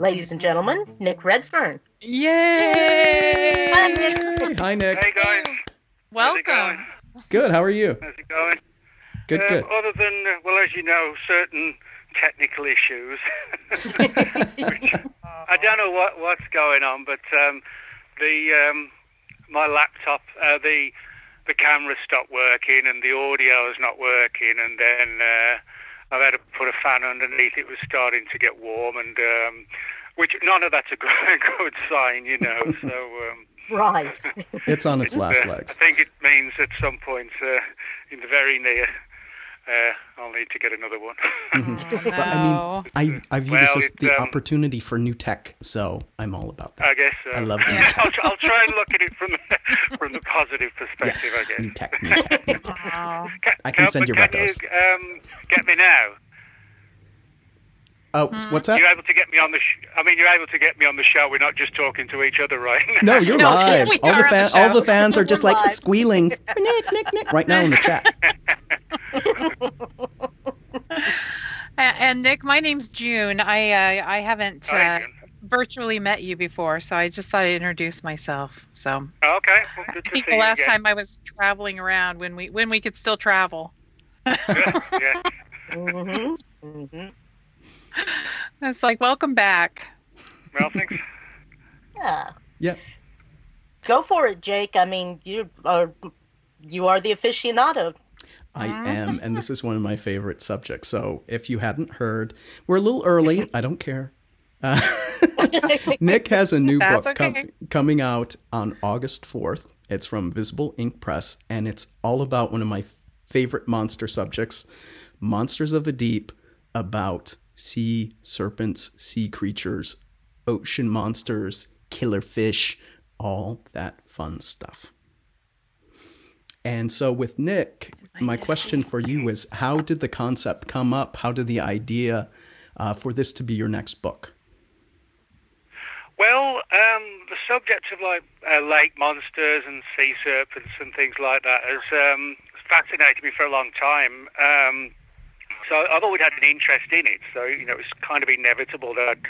ladies and gentlemen, Nick Redfern. Yay! Hi, Nick. Hi, Nick. Hey guys, Welcome. Good. How are you? How's it going? Good, Um, good. Other than, uh, well, as you know, certain technical issues. I don't know what what's going on, but um, the um, my laptop, uh, the the camera stopped working and the audio is not working, and then uh, I've had to put a fan underneath. It was starting to get warm, and um, which none of that's a good, good sign, you know. So. Um, Right. It's on its last uh, I think it means at some point uh, in the very near, uh, I'll need to get another one. But I mean, I I view Well, this as the um, opportunity for new tech, so I'm all about that. I guess. Uh, I love new I'll, tech. I'll try and look at it from the, from the positive perspective. Yes, I guess. new tech, new tech, new tech. Oh. Ca- I can send but you can records. you um, get me now? Oh, Hmm. what's that? You're able to get me on the. Sh- I mean, you're able to get me on the show. We're not just talking to each other, right? No, you're No, live. all the on the all the fans are just like live. squealing, Nick, Nick, Nick, right now in the chat. A- And Nick, my name's June. I uh, I haven't uh, June. virtually met you before, so I just thought I'd introduce myself. So Oh, okay. Well, good I to think see the last time I was traveling around when we when we could still travel. yeah, yeah. hmm hmm It's like welcome back. Well, thanks. Yeah. Yeah. Go for it, Jake. I mean, you are you are the aficionado. I am, and this is one of my favorite subjects. So if you hadn't heard, we're a little early. I don't care. Uh, Nick has a new That's book com- coming out on August 4th. It's from Visible Ink Press, and it's all about one of my favorite monster subjects monsters of the deep, about sea serpents, sea creatures, ocean monsters, killer fish, all that fun stuff. And so with Nick, my question for you is how did the concept come up? How did the idea uh, for this to be your next book? Well, um, the subject of like uh, lake monsters and sea serpents and things like that has um, fascinated me for a long time. Um, so I've always had an interest in it. So you know, it's kind of inevitable that I'd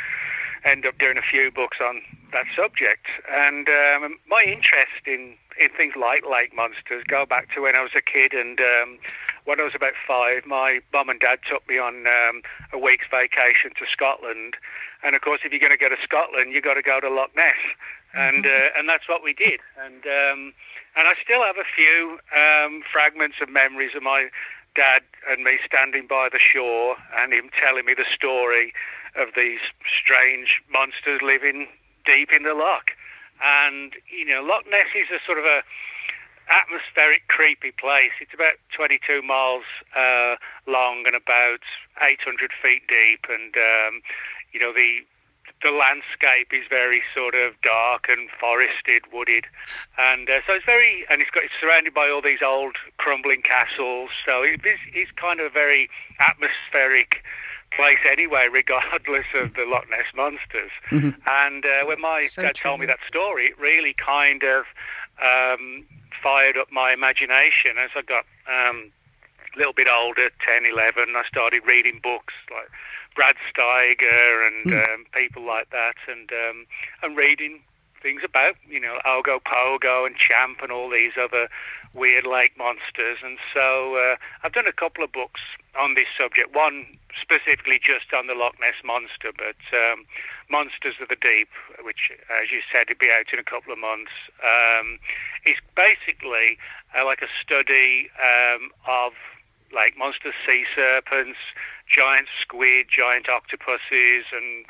end up doing a few books on that subject. And um, my interest in in things like lake monsters go back to when I was a kid and. Um, when I was about five, my mum and dad took me on um, a week's vacation to Scotland, and of course, if you're going to go to Scotland, you've got to go to Loch Ness, and uh, and that's what we did. And um, and I still have a few um, fragments of memories of my dad and me standing by the shore, and him telling me the story of these strange monsters living deep in the loch. And you know, Loch Ness is a sort of a atmospheric, creepy place. It's about 22 miles uh, long and about 800 feet deep, and um, you know the the landscape is very sort of dark and forested, wooded, and uh, so it's very and it's got it's surrounded by all these old crumbling castles. So it is it's kind of a very atmospheric place anyway, regardless of the Loch Ness monsters. And uh, when my So dad told me that story, it really kind of um, fired up my imagination as I got um, a little bit older, 10, 11. I started reading books like Brad Steiger and um, people like that, and um, and reading things about you know Ogopogo and Champ and all these other weird lake monsters. And so uh, I've done a couple of books on this subject. One specifically just on the Loch Ness monster, but um, Monsters of the Deep, which, as you said, will be out in a couple of months. Um, is basically uh, like a study um, of like monster sea serpents, giant squid, giant octopuses, and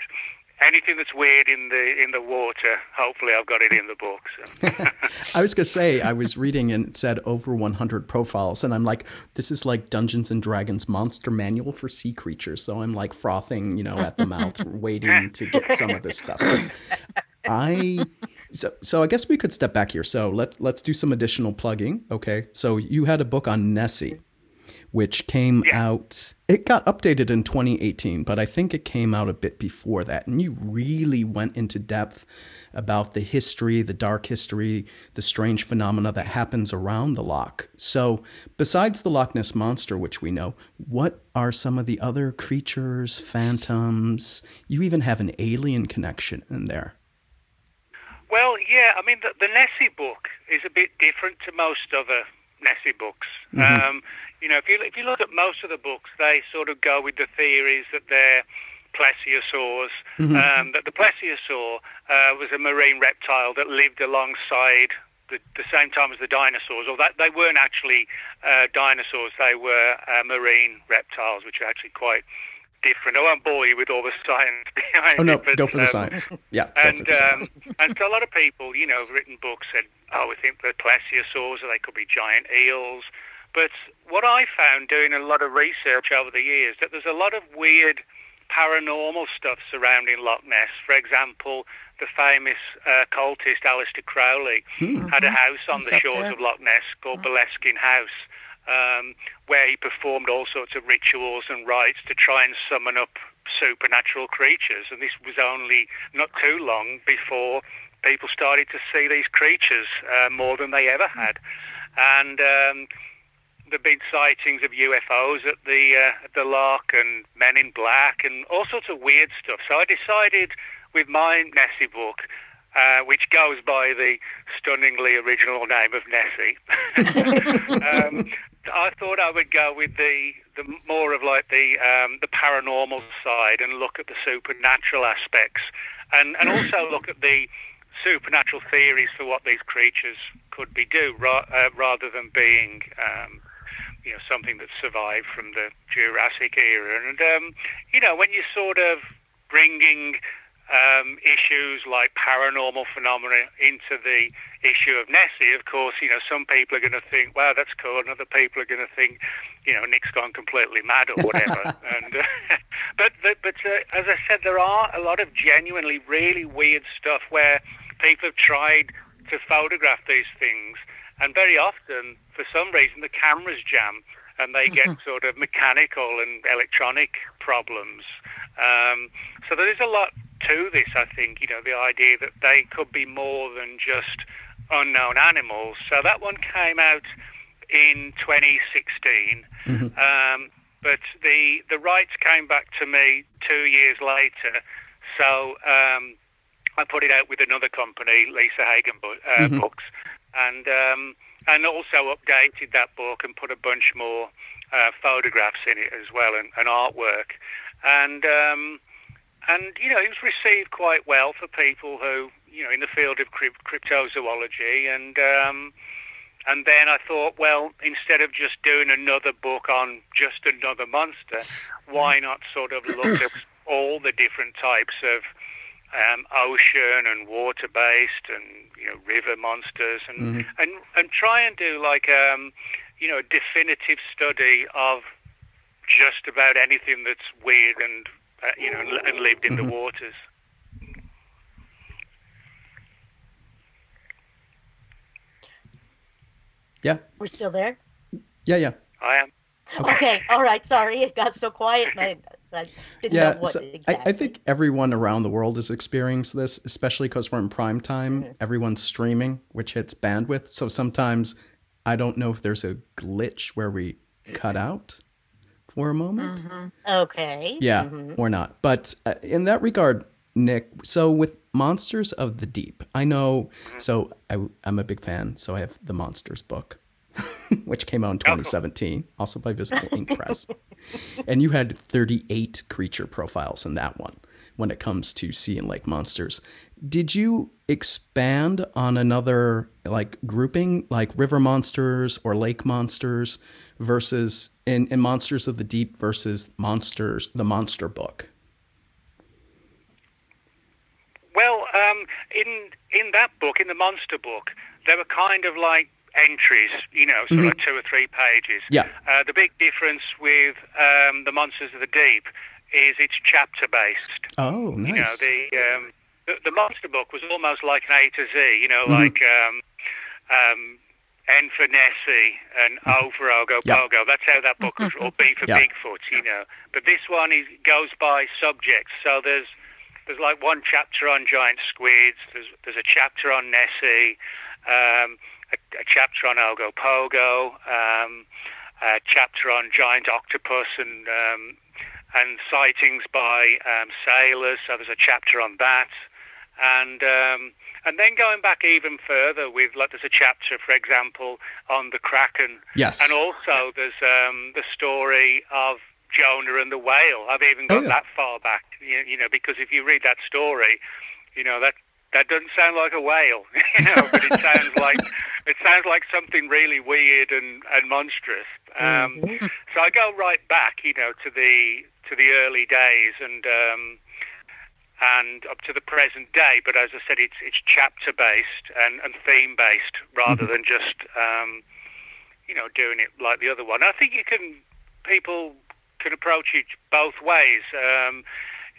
anything that's weird in the in the water. Hopefully, I've got it in the book. So. I was gonna say I was reading and it said over 100 profiles, and I'm like, this is like Dungeons and Dragons Monster Manual for Sea Creatures. So I'm like frothing, you know, at the mouth, waiting to get some of this stuff. I so so I guess we could step back here. So let's let's do some additional plugging. Okay, so you had a book on Nessie. Which came Yeah. out. It got updated in 2018, but I think it came out a bit before that. And you really went into depth about the history, the dark history, the strange phenomena that happens around the loch. So, besides the Loch Ness monster, which we know, what are some of the other creatures, phantoms? You even have an alien connection in there. Well, yeah, I mean, the, the Nessie book is a bit different to most other Nessie books. Um, you know, if you if you look at most of the books, they sort of go with the theories that they're plesiosaurs. Um, that the plesiosaur uh, was a marine reptile that lived alongside the, the same time as the dinosaurs, or that they weren't actually uh, dinosaurs; they were uh, marine reptiles, which are actually quite different. I won't bore you with all the science behind Oh no, it. but, go for the um, science. Yeah, and um, and so a lot of people, you know, have written books said, oh, we think they're plesiosaurs or they could be giant eels. But what I found doing a lot of research over the years that there's a lot of weird paranormal stuff surrounding Loch Ness. For example, the famous uh, cultist Aleister Crowley had a house on It's the shores there. of Loch Ness called Boleskine House, um, where he performed all sorts of rituals and rites to try and summon up supernatural creatures. And this was only not too long before people started to see these creatures uh, more than they ever had. And um, there've been sightings of UFOs at the uh, at the loch and Men in Black and all sorts of weird stuff. So I decided with my Nessie book, uh, which goes by the stunningly original name of Nessie, um, I thought I would go with the the more of like the um, the paranormal side and look at the supernatural aspects, and and also look at the supernatural theories for what these creatures could be do, ra- uh, rather than being um, you know something that survived from the Jurassic era. And um, you know when you're sort of bringing um, issues like paranormal phenomena into the issue of Nessie, of course, you know, some people are going to think, wow, that's cool, and other people are going to think, you know, Nick's gone completely mad or whatever. and uh, But, but, but uh, as I said, there are a lot of genuinely really weird stuff where people have tried to photograph these things, and very often, for some reason, the cameras jam and they get sort of mechanical and electronic problems. Um, so there is a lot to this, I think, you know, the idea that they could be more than just unknown animals. So that one came out in 2016. Um, but the, the rights came back to me two years later. So um, I put it out with another company, Lisa Hagen uh, Books, and um, and also updated that book and put a bunch more uh, photographs in it as well and, and artwork. And um, and you know it was received quite well for people who you know in the field of crypt- cryptozoology and. Um, and then I thought, well, instead of just doing another book on just another monster, why not sort of look at all the different types of um, ocean and water-based and you know river monsters, and and and try and do like um, you know a definitive study of just about anything that's weird and uh, you know and, and lived in the waters. Yeah, We're still there? yeah, yeah. I am. Okay. All right. Sorry. It got so quiet and I, I didn't Yeah, know what so exactly. I, I think everyone around the world is experiencing this, especially because we're in prime time. Mm-hmm. Everyone's streaming, which hits bandwidth. So sometimes I don't know if there's a glitch where we cut out for a moment. Okay. Yeah, Mhm. or not. But uh, in that regard, Nick, so with Monsters of the Deep, I know, so I, I'm a big fan, so I have the Monsters book, which came out in 2017, also by Visible Ink Press. and you had 38 creature profiles in that one when it comes to sea and lake monsters. Did you expand on another like grouping, like river monsters or lake monsters versus in, in Monsters of the Deep versus Monsters, the Monster book? Well, um, in in that book, in the monster book, there were kind of like entries, you know, sort of like two or three pages. Yeah. Uh, the big difference with um, the Monsters of the Deep is it's chapter based. Oh, nice. You know, the, um, the the monster book was almost like an A to Z. You know, like um, um, N for Nessie, and O for Ogopogo. Yeah. That's how that book was, or B for. Bigfoot, you know. But this one is, goes by subjects. So there's there's like one chapter on giant squids. There's there's a chapter on Nessie, um, a, a chapter on Ogopogo, um, a chapter on giant octopus and um, and sightings by um, sailors. So there's a chapter on that, and um, and then going back even further with like there's a chapter, for example, on the kraken, Yes. and also there's um, the story of Jonah and the whale. I've even Oh, yeah. that far back, you, you know, because if you read that story, you know that that doesn't sound like a whale, you know, but it sounds like it sounds like something really weird and, and monstrous. Um, Mhm. so I go right back, you know, to the to the early days and um, and up to the present day. But as I said, it's it's chapter based and, and theme based rather than just um, you know doing it like the other one. I think you can people can approach it both ways. Um,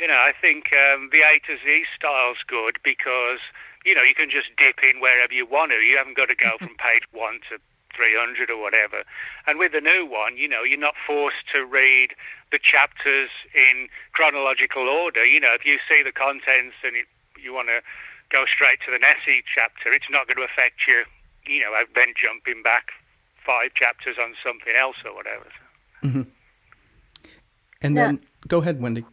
you know, I think um, the A to Z style's good because you know you can just dip in wherever you want to. You haven't got to go from page one to 300 or whatever. And with the new one, you know, you're not forced to read the chapters in chronological order. You know, if you see the contents and it, you want to go straight to the Nessie chapter, it's not going to affect you. You know, then jumping back five chapters on something else or whatever. So. And Yeah. then go ahead, Wendy.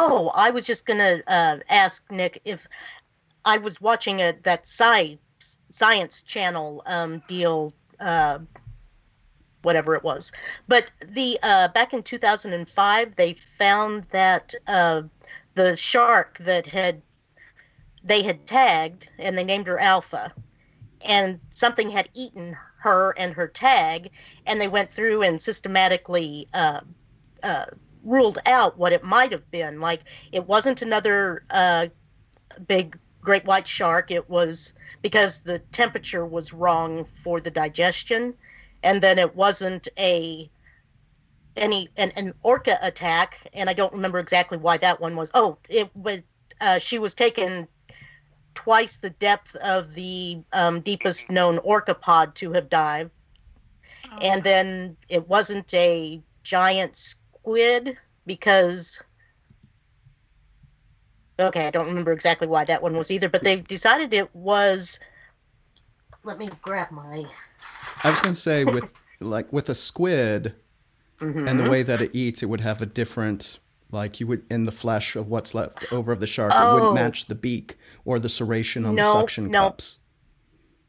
Oh, I was just gonna uh, ask Nick if I was watching a that sci science channel um, deal, uh, whatever it was. But the uh, back in 2005, they found that uh, the shark that had they had tagged and they named her Alpha, and something had eaten her and her tag, and they went through and systematically. Ruled out what it might have been. Like it wasn't another uh, big great white shark. It was because the temperature was wrong for the digestion, and then it wasn't a any an, an orca attack. And I don't remember exactly why that one was. Oh, it was uh, she was taken twice the depth of the um, deepest known orca pod to have dived and then it wasn't a giant squid because okay i don't remember exactly why that one was either but they decided it was let me grab my I was going to say with like with a squid Mhm. and the way that it eats, it would have a different like you would in the flesh of what's left over of the shark. It Oh. wouldn't match the beak or the serration on the No, suction no. cups.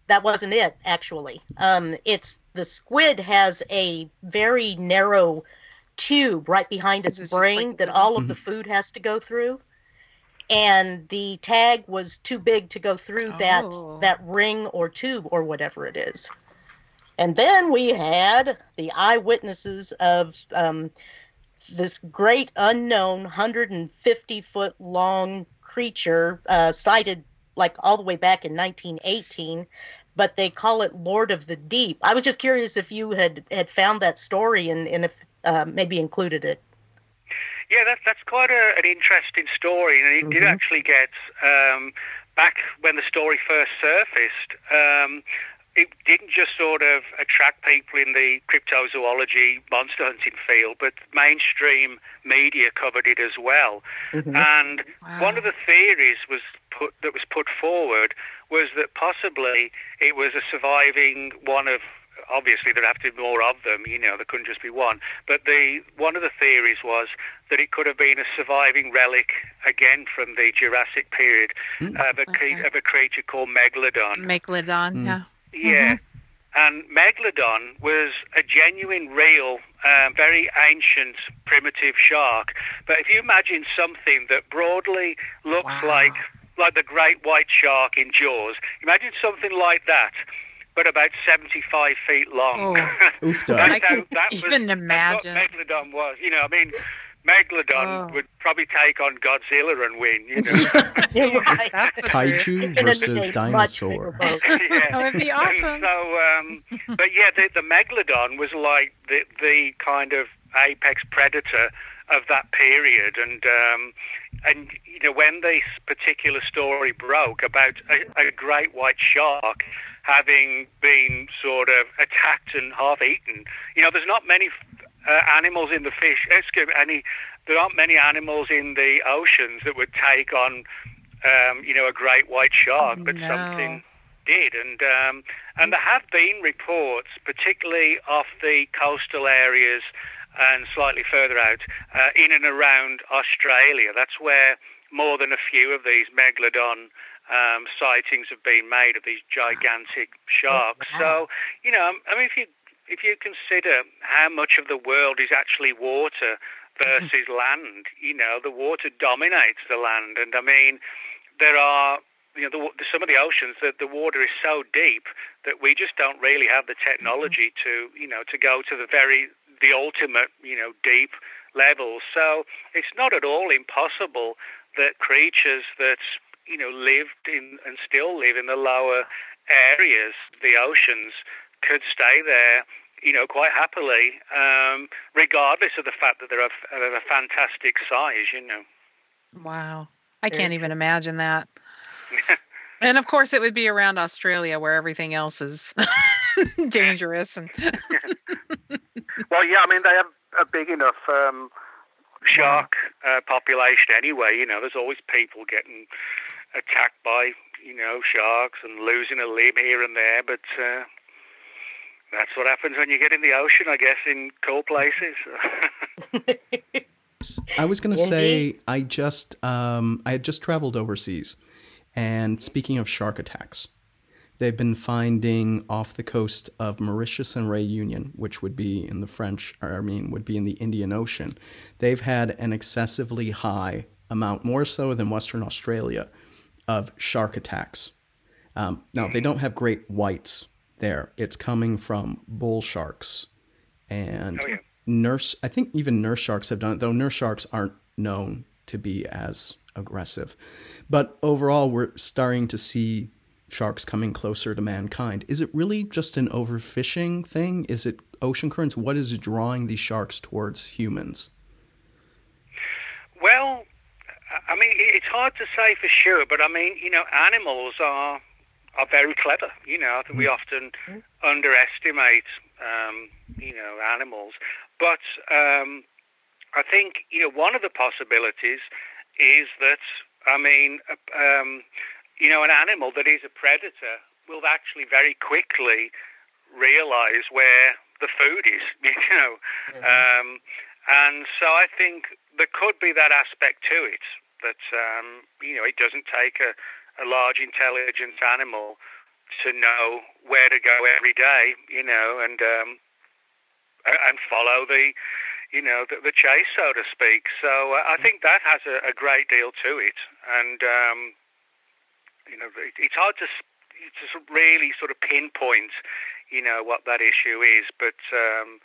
that wasn't it actually um it's the squid has a very narrow tube right behind its It's brain like- that all of the food has to go through and the tag was too big to go through that Oh. that ring or tube or whatever it is. And then we had the eyewitnesses of um, this great unknown 150 foot long creature uh, sighted like all the way back in 1918 but they call it lord of the deep. I was just curious if you had had found that story and, and if uh, maybe included it Yeah, that's that's quite a, an interesting story, and it did Mhm. actually get um, back when the story first surfaced. Um, it didn't just sort of attract people in the cryptozoology monster hunting field, but mainstream media covered it as well. Mhm. And Wow. one of the theories was put that was put forward was that possibly it was a surviving one of obviously there have to be more of them, you know, there couldn't just be one. But the one of the theories was that it could have been a surviving relic again from the Jurassic period Hmm. of, a, Okay. of a creature called Megalodon. Megalodon, Mm. yeah. Yeah. And Megalodon was a genuine, real, uh, very ancient, primitive shark. But if you imagine something that broadly looks Wow. like like the great white shark in Jaws, imagine something like that, but about 75 feet long. Oh. Oof, That's. I how- can that was- even that's imagine. what Megalodon was. You know, I mean, Megalodon Oh. would probably take on Godzilla and win. You know. You're right. That's a Kaiju versus dinosaur. bigger yeah. That would be awesome. And so, um, but yeah, the, the megalodon was like the the kind of apex predator of that period. And um, and you know when this particular story broke about a, a great white shark having been sort of attacked and half eaten, you know, there's not many uh, animals in the fish. Excuse me, any. There aren't many animals in the oceans that would take on, um, you know, a great white shark, but No. something did, and um, and there have been reports, particularly off the coastal areas and slightly further out, uh, in and around Australia. That's where more than a few of these megalodon um, sightings have been made of these gigantic sharks. wow. So you know, I mean, if you if you consider how much of the world is actually water versus land, you know, the water dominates the land, and I mean, there are you know, the, some of the oceans, the, the water is so deep that we just don't really have the technology to, you know, to go to the very, the ultimate, you know, deep levels. So it's not at all impossible that creatures that, you know, lived in and still live in the lower areas, the oceans, could stay there, you know, quite happily, um, regardless of the fact that they're of, of a fantastic size, you know. Wow. I can't even imagine that. and of course, it would be around Australia where everything else is dangerous. And Well, yeah, I mean they have a big enough um, shark uh, population anyway. You know, there's always people getting attacked by you know sharks and losing a limb here and there, but uh, that's what happens when you get in the ocean, I guess, in cold places. I was going to say I just um, I had just traveled overseas, and speaking of shark attacks, they've been finding off the coast of Mauritius and Réunion, which would be in the French, or I mean, would be in the Indian Ocean. They've had an excessively high amount, more so than Western Australia, of shark attacks. Um, now they don't have great whites there. It's coming from bull sharks and Oh, yeah. nurse. I think even nurse sharks have done it, though. Nurse sharks aren't known to be as aggressive. But overall, we're starting to see sharks coming closer to mankind. Is it really just an overfishing thing? Is it ocean currents? What is drawing these sharks towards humans? Well, I mean, it's hard to say for sure, but I mean, you know, animals are are very clever. You know, I think we often underestimate, um, you know, animals. But um, I think you know one of the possibilities is that I mean, uh, um, you know, an animal that is a predator will actually very quickly realize where the food is. You know, um, and so I think there could be that aspect to it that um, you know it doesn't take a, a large intelligent animal to know where to go every day. You know, and um, and follow the you know the, the chase, so to speak. So uh, I think that has a, a great deal to it, and um, you know it, it's hard to to really sort of pinpoint you know what that issue is, but um,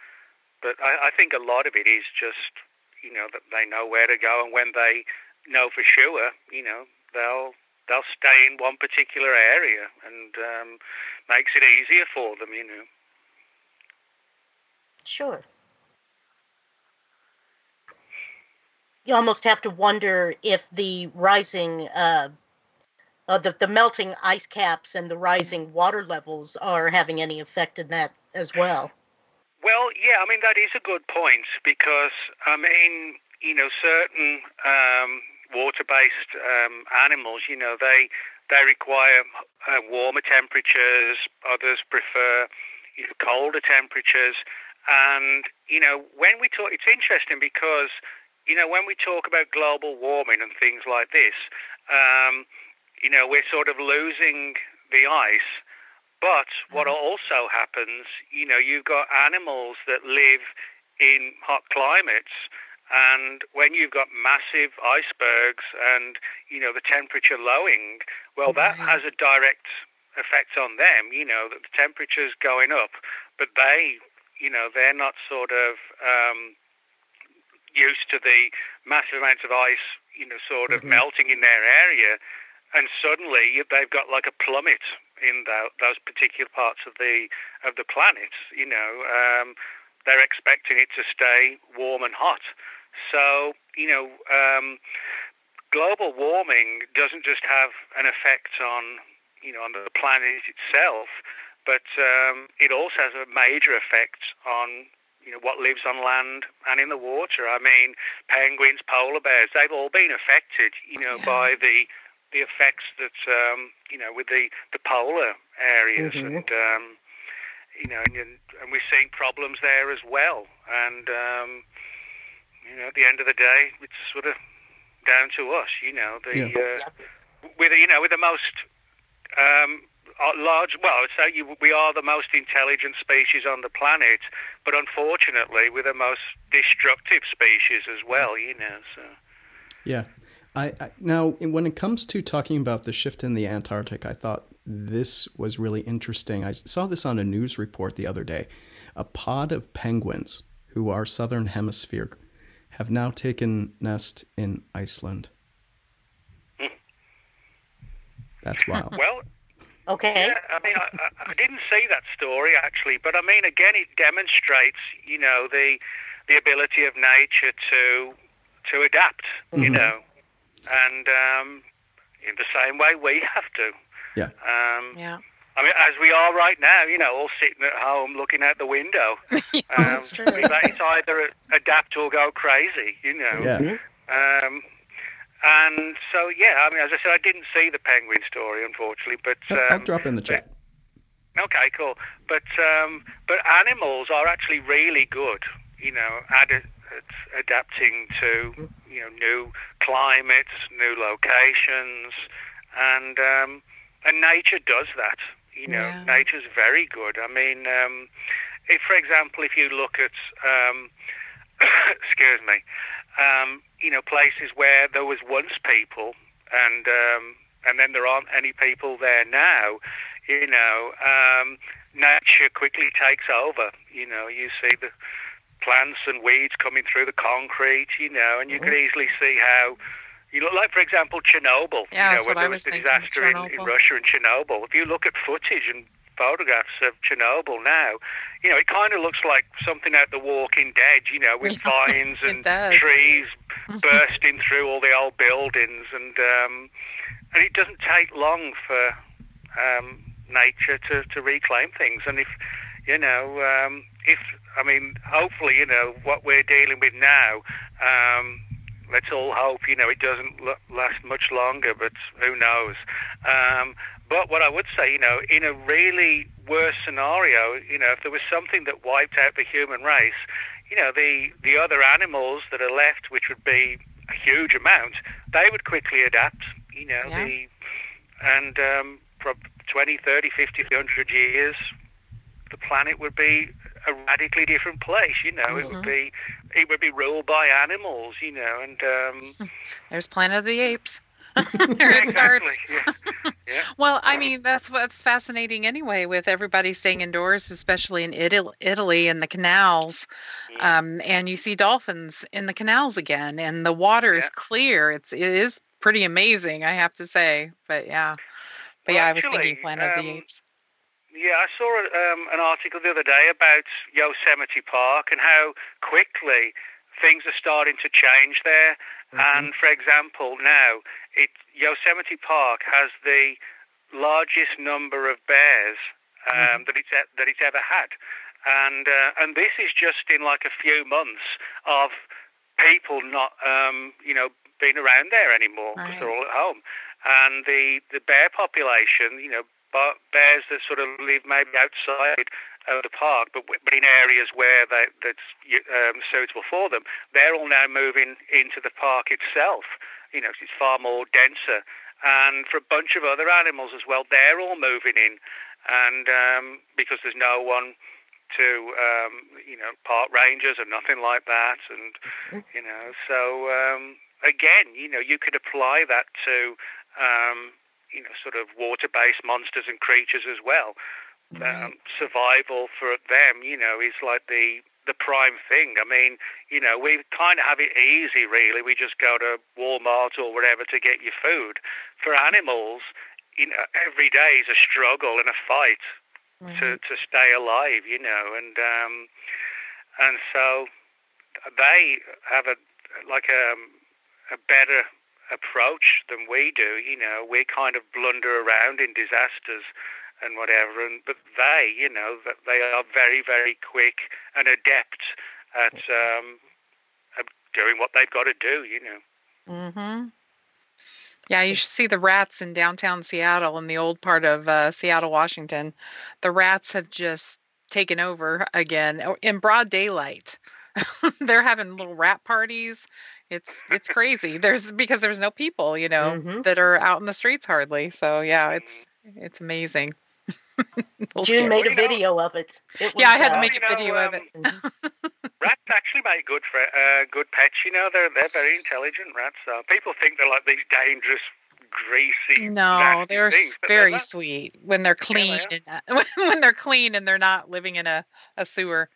but I, I think a lot of it is just you know that they know where to go, and when they know for sure, you know they'll they'll stay in one particular area, and um, makes it easier for them, you know. Sure. You almost have to wonder if the rising, uh, uh, the, the melting ice caps and the rising water levels are having any effect in that as well. Well, yeah, I mean that is a good point because I mean, you know, certain um, water-based um, animals, you know, they they require uh, warmer temperatures. Others prefer you know, colder temperatures, and you know, when we talk, it's interesting because you know when we talk about global warming and things like this, um, you know, we're sort of losing the ice. But what also happens, you know, you've got animals that live in hot climates, and when you've got massive icebergs and you know the temperature lowering, well, that has a direct effect on them. You know that the temperature's going up, but they, you know, they're not sort of um, used to the massive amounts of ice, you know, sort of Mhm. melting in their area, and suddenly they've got like a plummet in tho- those particular parts of the of the planet. You know, um, they're expecting it to stay warm and hot. So, you know, um, global warming doesn't just have an effect on, you know, on the planet itself, but um, it also has a major effect on you know what lives on land and in the water. I mean, penguins, polar bears, they've all been affected, you know, yeah. by the the effects that um, you know with the the polar areas mm-hmm. and um, you know and, and we're seeing problems there as well. And um, you know, at the end of the day, it's sort of down to us. You know, the yeah. uh, with you know with the most um, large. Well, say you, we are the most intelligent species on the planet, but unfortunately, we're the most destructive species as well. You know, so. Yeah. I, I, now when it comes to talking about the shift in the Antarctic, I thought this was really interesting. I saw this on a news report the other day. A pod of penguins who are southern hemisphere have now taken nest in Iceland. That's wild. Well, okay. Yeah, I mean, I, I, didn't see that story actually, but I mean, again, it demonstrates, you know, the the ability of nature to to adapt, mm-hmm. you know, and um, in the same way we have to. Yeah. Um, yeah. I mean, as we are right now, you know, all sitting at home looking out the window. yeah, um, that's true. It's either adapt or go crazy, you know. Yeah. Um, and so, yeah, I mean, as I said, I didn't see the penguin story, unfortunately, but um, I'll drop in the chat. But, okay, cool. But um, but animals are actually really good, you know, at, at adapting to you know new climates, new locations, and um, and nature does that. You know, yeah. nature's very good. I mean, um, if, for example, if you look at, um, excuse me, um, you know, places where there was once people, and um, and then there aren't any people there now, you know, um, nature quickly takes over. You know, you see the plants and weeds coming through the concrete, you know, and you mm-hmm. can easily see how you look like, for example, Chernobyl. Yeah, you know, when there was the disaster in, in Russia and Chernobyl. If you look at footage and photographs of Chernobyl now, you know, it kind of looks like something out The Walking Dead, you know, with vines and trees bursting through all the old buildings, and um, and it doesn't take long for um, nature to, to reclaim things. And if you know, um, if I mean, hopefully, you know, what we're dealing with now. Um, let's all hope you know it doesn't last much longer, but who knows? Um, but what I would say, you know, in a really worse scenario, you know, if there was something that wiped out the human race, you know, the the other animals that are left, which would be a huge amount, they would quickly adapt. You know, yeah. the and um, from 20, 30, 50, 100 years, the planet would be a radically different place. You know, mm-hmm. it would mm-hmm. be it would be ruled by animals. You know, and um, there's Planet of the Apes. there it starts. Yeah. Yeah. well, I mean, that's what's fascinating anyway with everybody staying indoors, especially in Italy Italy and the canals. Mm. Um, and you see dolphins in the canals again, and the water is clear. It's it is pretty amazing, I have to say. But yeah, but well, yeah, I was thinking Planet um, of the um, Apes. Yeah, I saw um, an article the other day about Yosemite Park and how quickly things are starting to change there. Mm-hmm. And for example, now it, Yosemite Park has the largest number of bears um, mm-hmm. that it's that it's ever had, and uh, and this is just in like a few months of people not um, you know being around there anymore because right. they're all at home, and the the bear population you know bears that sort of live maybe outside of the park, but but in areas where they, that's um, suitable for them, they're all now moving into the park itself. You know, it's far more denser, and for a bunch of other animals as well, they're all moving in, and um, because there's no one to um, you know park rangers or nothing like that, and you know, so um, again, you know, you could apply that to um, you know, sort of water-based monsters and creatures as well. Um, survival for them, you know, is like the the prime thing. I mean, you know, we kind of have it easy, really. We just go to Walmart or whatever to get your food. For animals, you know, every day is a struggle and a fight mm-hmm. to to stay alive, you know, and um, and so they have a like a, um, a better approach than we do. You know, we kind of blunder around in disasters and whatever, and but they, you know, they are very, very quick and adept at um, doing what they've got to do. You know. Mm-hmm. Yeah, you should see the rats in downtown Seattle in the old part of uh, Seattle, Washington. The rats have just taken over again oh, in broad daylight. They're having little rat parties. It's it's crazy. There's because there's no people, you know, mm-hmm. that are out in the streets hardly. So yeah, it's it's amazing. June made a video of it. it was, yeah, I had to uh, make a video know, um, of it. rats actually make good for uh, good pets. You know, they're they're very intelligent rats. So people think they're like these dangerous greasy. No, they're things, very they're sweet when they're clean. Yeah, they and, when they're clean and they're not living in a, a sewer.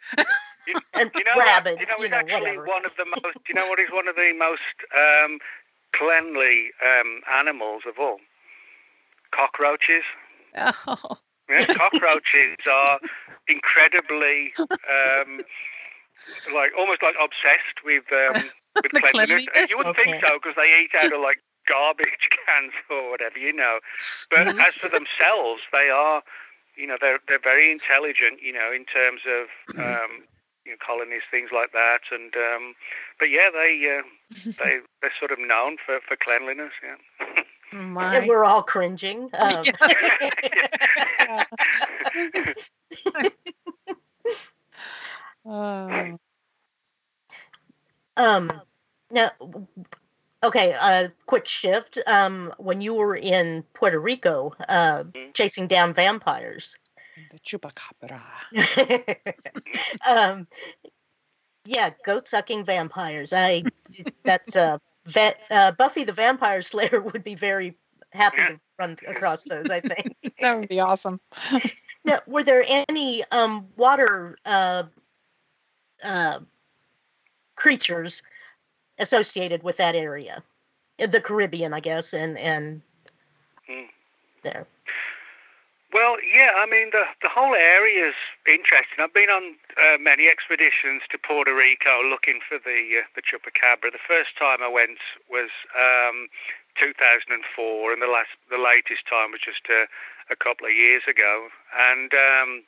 You, you know, rabbit, you know, it's actually whatever. one of the most. You know what is one of the most um, cleanly um, animals of all? Cockroaches. Oh. Yeah, cockroaches are incredibly um, like almost like obsessed with um, with cleanliness. cleanliness. You wouldn't okay. think so because they eat out of like garbage cans or whatever, you know. But mm-hmm. as for themselves, they are, you know, they're they're very intelligent, you know, in terms of um, you know, colonies, things like that. And um, but yeah, they uh, they they're sort of known for for cleanliness. Yeah. My. And we're all cringing. Um. oh. um now okay uh quick shift um when you were in puerto rico uh mm-hmm. chasing down vampires the chupacabra um yeah goat sucking vampires i that's uh vet, uh, Buffy the Vampire Slayer would be very happy to run across those. I think that would be awesome. now, were there any um, water uh, uh, creatures associated with that area, the Caribbean, I guess, and and mm. there? Well, yeah, I mean the the whole area is interesting. I've been on uh, many expeditions to Puerto Rico looking for the uh, the chupacabra. The first time I went was um, 2004, and the last the latest time was just a, a couple of years ago. And um,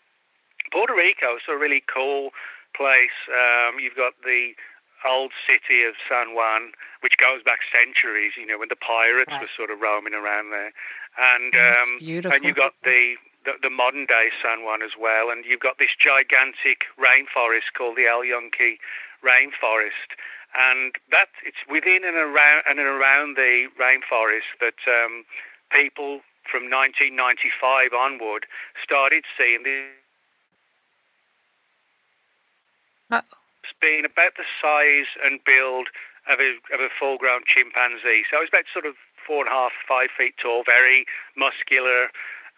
Puerto Rico is a really cool place. Um, you've got the old city of San Juan, which goes back centuries. You know, when the pirates right. were sort of roaming around there and um, and you got the, the, the modern day San Juan as well, and you've got this gigantic rainforest called the El Yunque rainforest, and that it's within and around and around the rainforest that um, people from 1995 onward started seeing the uh being about the size and build of a, of a full-grown chimpanzee. So it's about sort of four and a half, five feet tall, very muscular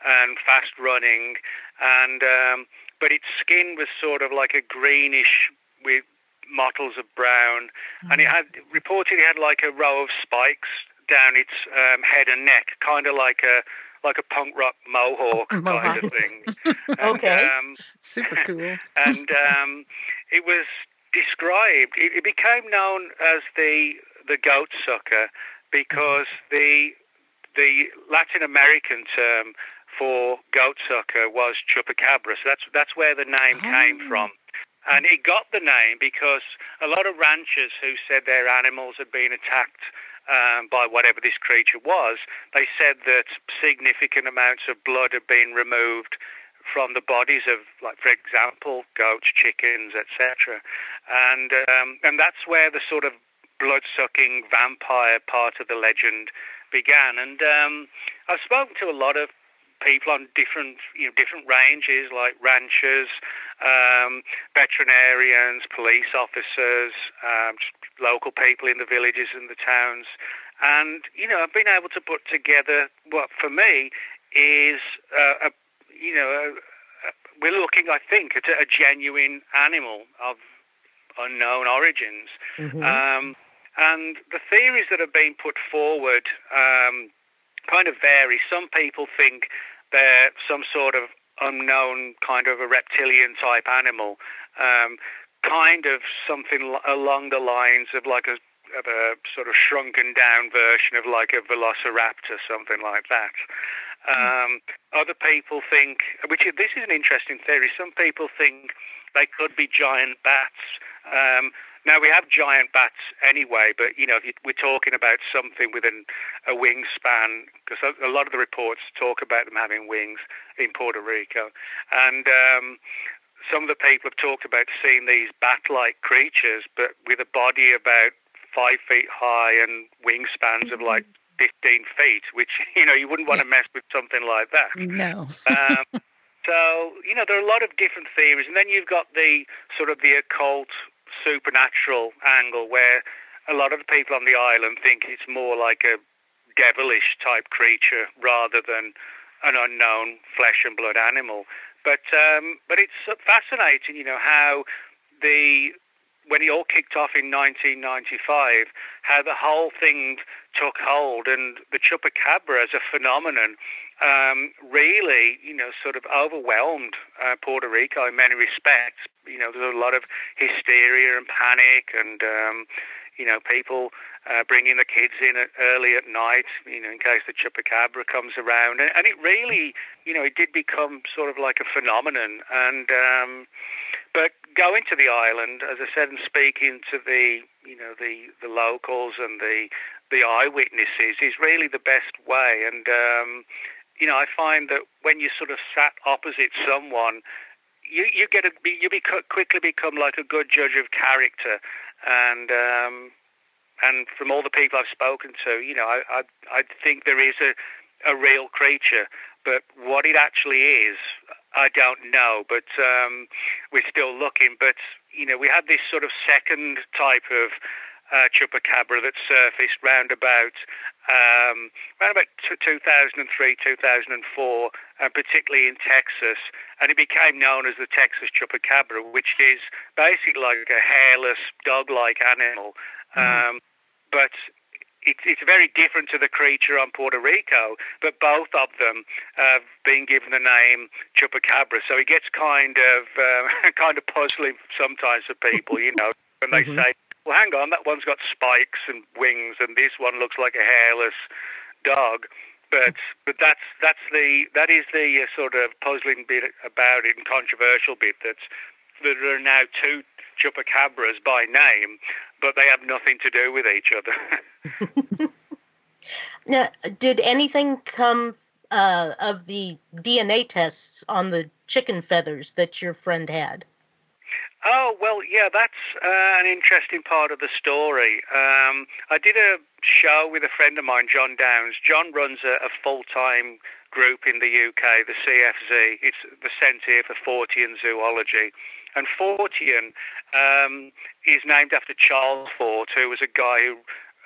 and fast running, and um, but its skin was sort of like a greenish with mottles of brown, mm-hmm. and it had reportedly had like a row of spikes down its um, head and neck, kind of like a like a punk rock mohawk kind of thing. And, okay, um, super cool. and um, it was described. It, it became known as the the goat sucker because the the Latin American term for goat sucker was chupacabra. So that's that's where the name oh. came from. And it got the name because a lot of ranchers who said their animals had been attacked um, by whatever this creature was, they said that significant amounts of blood had been removed from the bodies of, like for example, goats, chickens, etc. And um, and that's where the sort of blood sucking vampire part of the legend began. And um, I've spoken to a lot of people on different you know different ranges like ranchers, um, veterinarians, police officers, um, local people in the villages and the towns, and you know I've been able to put together what for me is uh, a you know a, a, we're looking I think at a, genuine animal of unknown origins. Mm-hmm. Um, and the theories that have been put forward um, kind of vary. Some people think they're some sort of unknown kind of a reptilian type animal, um, kind of something along the lines of like a, of a sort of shrunken down version of like a velociraptor, something like that. Um, other people think, which this is an interesting theory. Some people think they could be giant bats. Um, now we have giant bats anyway, but you know we're talking about something within a wingspan because a, lot of the reports talk about them having wings in Puerto Rico, and um, some of the people have talked about seeing these bat-like creatures, but with a body about five feet high and wingspans mm-hmm. of like 15 feet, which, you know, you wouldn't want to mess with something like that. No. um, so, you know, there are a lot of different theories. And then you've got the sort of the occult, supernatural angle where a lot of the people on the island think it's more like a devilish type creature rather than an unknown flesh and blood animal. But um, but it's fascinating, you know, how the when it all kicked off in 1995, how the whole thing took hold, and the chupacabra as a phenomenon um, really, you know, sort of overwhelmed uh, Puerto Rico in many respects. You know, there's a lot of hysteria and panic, and um, you know, people uh, bringing the kids in early at night, you know, in case the chupacabra comes around. And, and it really, you know, it did become sort of like a phenomenon. And um, but going to the island, as I said, and speaking to the, you know, the the locals and the the eyewitnesses is really the best way. And um, you know, I find that when you sort of sat opposite someone you you get a you become, quickly become like a good judge of character, and um, and from all the people I've spoken to, you know, I I, I think there is a a real creature, but what it actually is, I don't know. But um, we're still looking. But you know, we had this sort of second type of uh, chupacabra that surfaced round about um, around about 2003, 2004, uh, particularly in Texas, and it became known as the Texas chupacabra, which is basically like a hairless dog-like animal. Mm. Um, but it's, it's very different to the creature on Puerto Rico, but both of them have been given the name chupacabra. So it gets kind of uh, kind of puzzling sometimes for people, you know, when they mm-hmm. say well, hang on, that one's got spikes and wings, and this one looks like a hairless dog. But but that's that's the that is the uh, sort of puzzling bit about it and controversial bit that there are now two chupacabras by name, but they have nothing to do with each other. now, did anything come uh, of the DNA tests on the chicken feathers that your friend had? Oh well, yeah, that's uh, an interesting part of the story. Um, I did a show with a friend of mine, Jon Downes. John runs a, a full-time group in the UK, the CFZ. It's the Centre for Fortean Zoology, and Fortean um, is named after Charles Fort, who was a guy who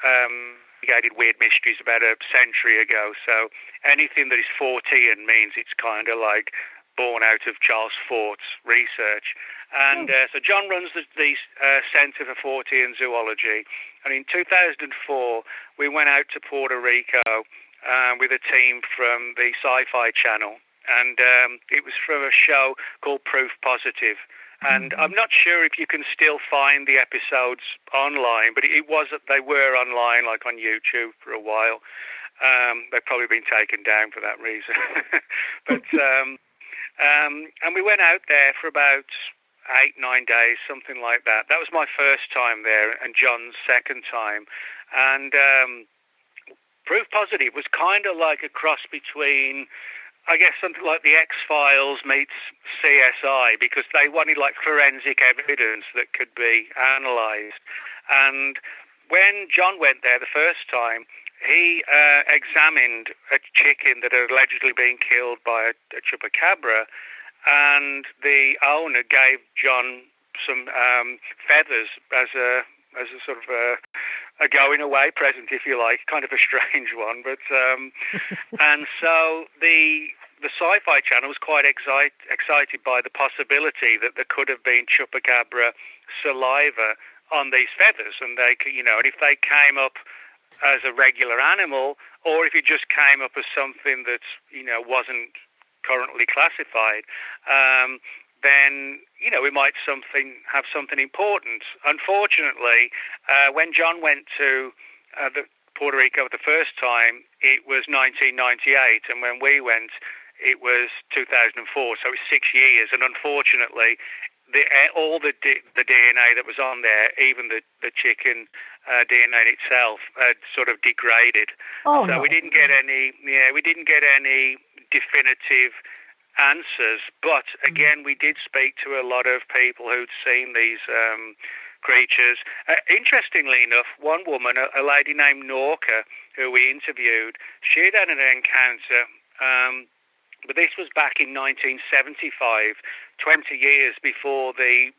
um, investigated weird mysteries about a century ago. So anything that is Fortean means it's kind of like born out of Charles Fort's research. And uh, so John runs the, the uh, Centre for Fortean Zoology. And in 2004, we went out to Puerto Rico uh, with a team from the Sci Fi Channel. And um, it was from a show called Proof Positive. And. I'm not sure if you can still find the episodes online, but it was that they were online, like on YouTube for a while. Um, they've probably been taken down for that reason. but um, um, and we went out there for about eight, nine days, something like that. That was my first time there, and John's second time. And um, Proof Positive was kind of like a cross between, I guess, something like the X Files meets CSI, because they wanted like forensic evidence that could be analysed. And when John went there the first time, he uh, examined a chicken that had allegedly been killed by a, a chupacabra and the owner gave John some um, feathers as a as a sort of a, a, going away present, if you like, kind of a strange one. But um, and so the the Sci-Fi Channel was quite excite, excited by the possibility that there could have been chupacabra saliva on these feathers, and they, you know, and if they came up as a regular animal, or if it just came up as something that you know wasn't currently classified, um, then you know we might something have something important. Unfortunately, uh, when John went to uh, the Puerto Rico the first time, it was 1998, and when we went, it was 2004. So it was six years, and unfortunately, the, all the the DNA that was on there, even the the chicken uh, DNA itself, had sort of degraded. Oh, so no. we didn't get any. Yeah, we didn't get any definitive answers. But Mm. again, we did speak to a lot of people who'd seen these um, creatures. Uh, interestingly enough, one woman, a, a lady named Norka, who we interviewed, she'd had an encounter. Um, but this was back in 1975, 20 years before the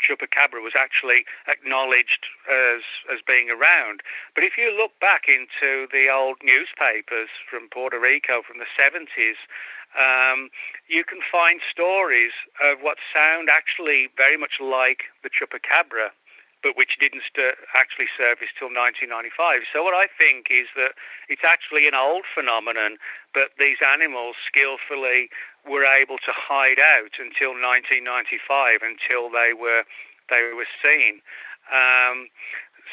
chupacabra was actually acknowledged as as being around. But if you look back into the old newspapers from Puerto Rico from the 70s, um, you can find stories of what sound actually very much like the chupacabra, but which didn't st- actually surface till 1995. So what I think is that it's actually an old phenomenon, but these animals skillfully were able to hide out until 1995, until they were they were seen. Um,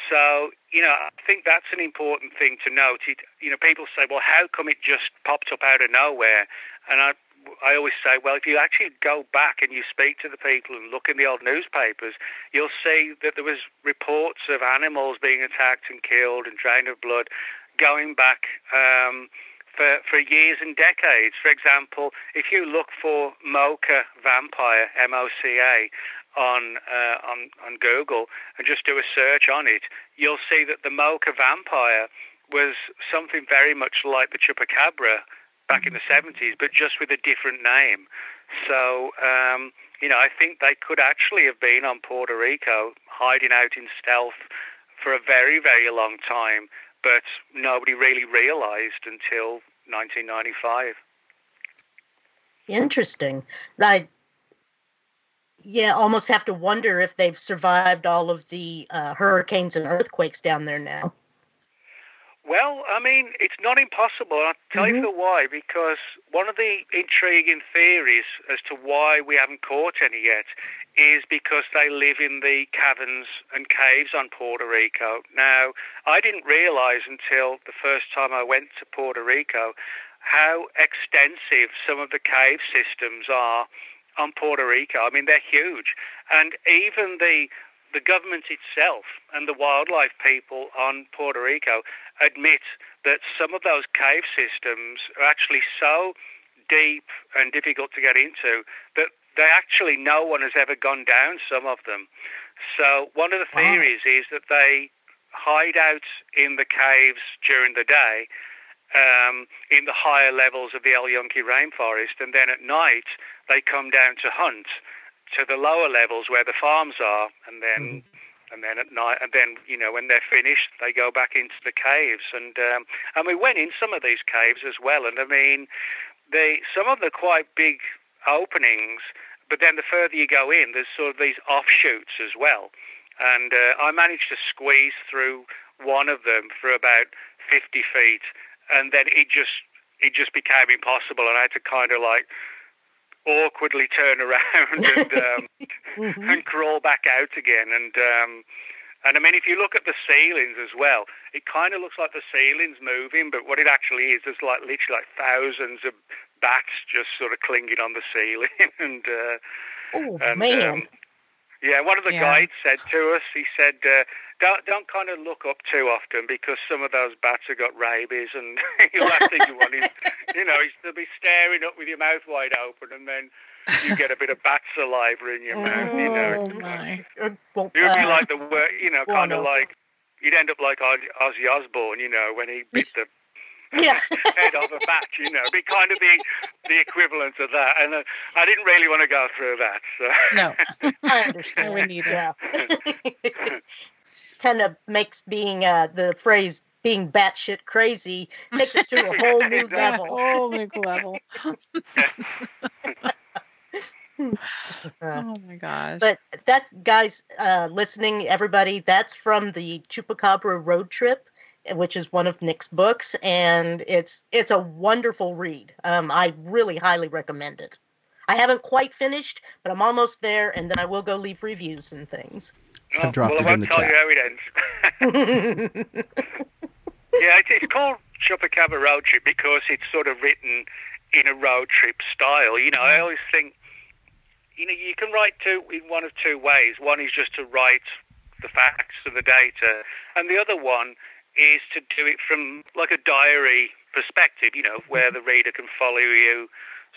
so you know, I think that's an important thing to note. It, you know, people say, "Well, how come it just popped up out of nowhere?" And I, I always say, well, if you actually go back and you speak to the people and look in the old newspapers, you'll see that there was reports of animals being attacked and killed and drained of blood, going back. Um, for, for years and decades. For example, if you look for Moca vampire, M-O-C-A, on uh, on on Google and just do a search on it, you'll see that the Moca vampire was something very much like the chupacabra back in the 70s, but just with a different name. So, um, you know, I think they could actually have been on Puerto Rico, hiding out in stealth for a very, very long time, but nobody really realized until 1995. Interesting. I, yeah, almost have to wonder if they've survived all of the uh, hurricanes and earthquakes down there now. Well, I mean, it's not impossible. I'll tell you Mhm. for why. Because one of the intriguing theories as to why we haven't caught any yet is because they live in the caverns and caves on Puerto Rico. Now, I didn't realize until the first time I went to Puerto Rico how extensive some of the cave systems are on Puerto Rico. I mean, they're huge. And even the the government itself and the wildlife people on Puerto Rico admit that some of those cave systems are actually so deep and difficult to get into that they actually no one has ever gone down some of them. So one of the Wow. theories is that they hide out in the caves during the day um, in the higher levels of the El Yunque rainforest, and then at night they come down to hunt to the lower levels where the farms are, and then and then at night, and then you know when they're finished, they go back into the caves. And um, and we went in some of these caves as well, and I mean, they some of the quite big openings, but then the further you go in, there's sort of these offshoots as well. And uh, I managed to squeeze through one of them for about 50 feet, and then it just it just became impossible, and I had to kind of like awkwardly turn around and um, Mhm. and crawl back out again. And um, and I mean, if you look at the ceilings as well, it kind of looks like the ceiling's moving, but what it actually is, there's like literally like thousands of bats just sort of clinging on the ceiling. and uh, Oh and man. um, yeah, one of the Yeah. guides said to us, he said, uh, "Don't don't kind of look up too often because some of those bats have got rabies, and the last thing you want is, you know, is to be staring up with your mouth wide open, and then you get a bit of bat saliva in your mouth. You know, Oh my. Well, it would be uh, like the wor you know, kind of like you'd end up like Ozzy Osbourne, you know, when he bit the yeah. head off a bat, you know, be kind of the the equivalent of that. And uh, I didn't really want to go through that. So. No. I understand. I wouldn't either. Yeah. Kind of makes being uh, the phrase being batshit crazy takes it to a whole new Exactly. level. Whole new level. Uh, Oh my gosh. but that's guys uh, listening, everybody. That's from the Chupacabra Road Trip, which is one of Nick's books, and it's it's a wonderful read. Um, I really highly recommend it. I haven't quite finished, but I'm almost there, and then I will go leave reviews and things. I've dropped well, it I in won't the tell chat. you how it ends. yeah, it's, it's called Chupacabra Road Trip because it's sort of written in a road trip style. You know, I always think, you know, you can write two in one of two ways. One is just to write the facts and the data, and the other one is to do it from like a diary perspective. You know, where the reader can follow you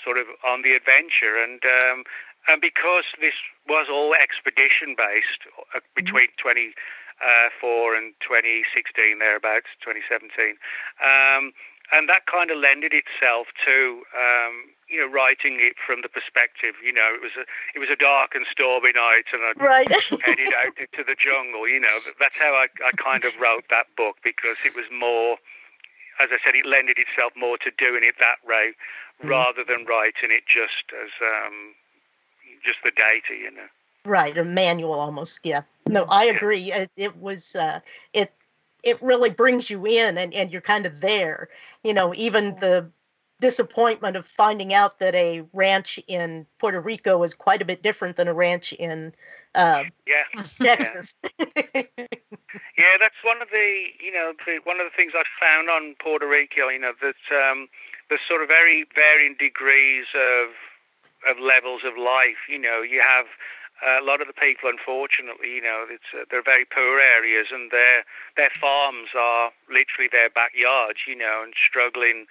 sort of on the adventure and. Um, and because this was all expedition based uh, between 24 and 2016, thereabouts, 2017, um, and that kind of lended itself to um, you know writing it from the perspective. You know, it was a it was a dark and stormy night, and I right. headed out into the jungle. You know, that's how I, I kind of wrote that book because it was more, as I said, it lended itself more to doing it that way rather than writing it just as um, just the data. You know. Right, a manual almost. Yeah. No, I agree. It, it was uh, it it really brings you in, and and you're kind of there. You know, even the disappointment of finding out that a ranch in Puerto Rico is quite a bit different than a ranch in uh, Yeah. Texas. Yeah, that's one of the you know the, one of the things I found on Puerto Rico. You know that um, there's sort of very varying degrees of of levels of life. You know, you have uh, a lot of the people, unfortunately, you know, it's uh, they're very poor areas, and their their farms are literally their backyards. You know, and struggling.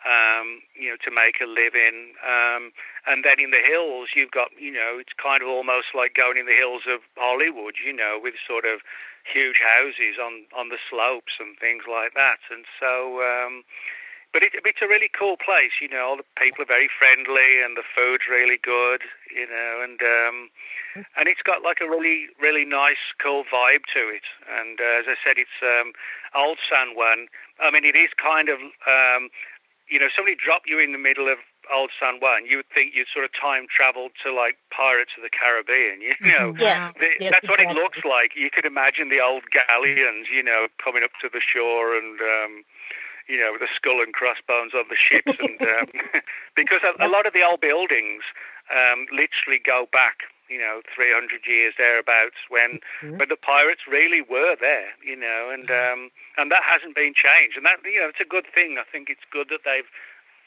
Um, you know, to make a living, um, and then in the hills, you've got, you know, it's kind of almost like going in the hills of Hollywood, you know, with sort of huge houses on on the slopes and things like that. And so, um, but it, it's a really cool place. You know, all the people are very friendly and the food's really good. You know, and um, and it's got like a really really nice cool vibe to it. And uh, as I said, it's um, old San Juan. I mean, it is kind of um, you know, somebody dropped you in the middle of old San Juan, you would think you'd sort of time traveled to like Pirates of the Caribbean. You know, Yes, the, yes, that's what it looks like. You could imagine the old galleons, you know, coming up to the shore and, um, you know, the skull and crossbones on the ships. And um, because a, a lot of the old buildings um, literally go back, you know, 300 years thereabouts when Mhm. when the pirates really were there, you know, and um, and that hasn't been changed. And that, you know, it's a good thing. I think it's good that they've,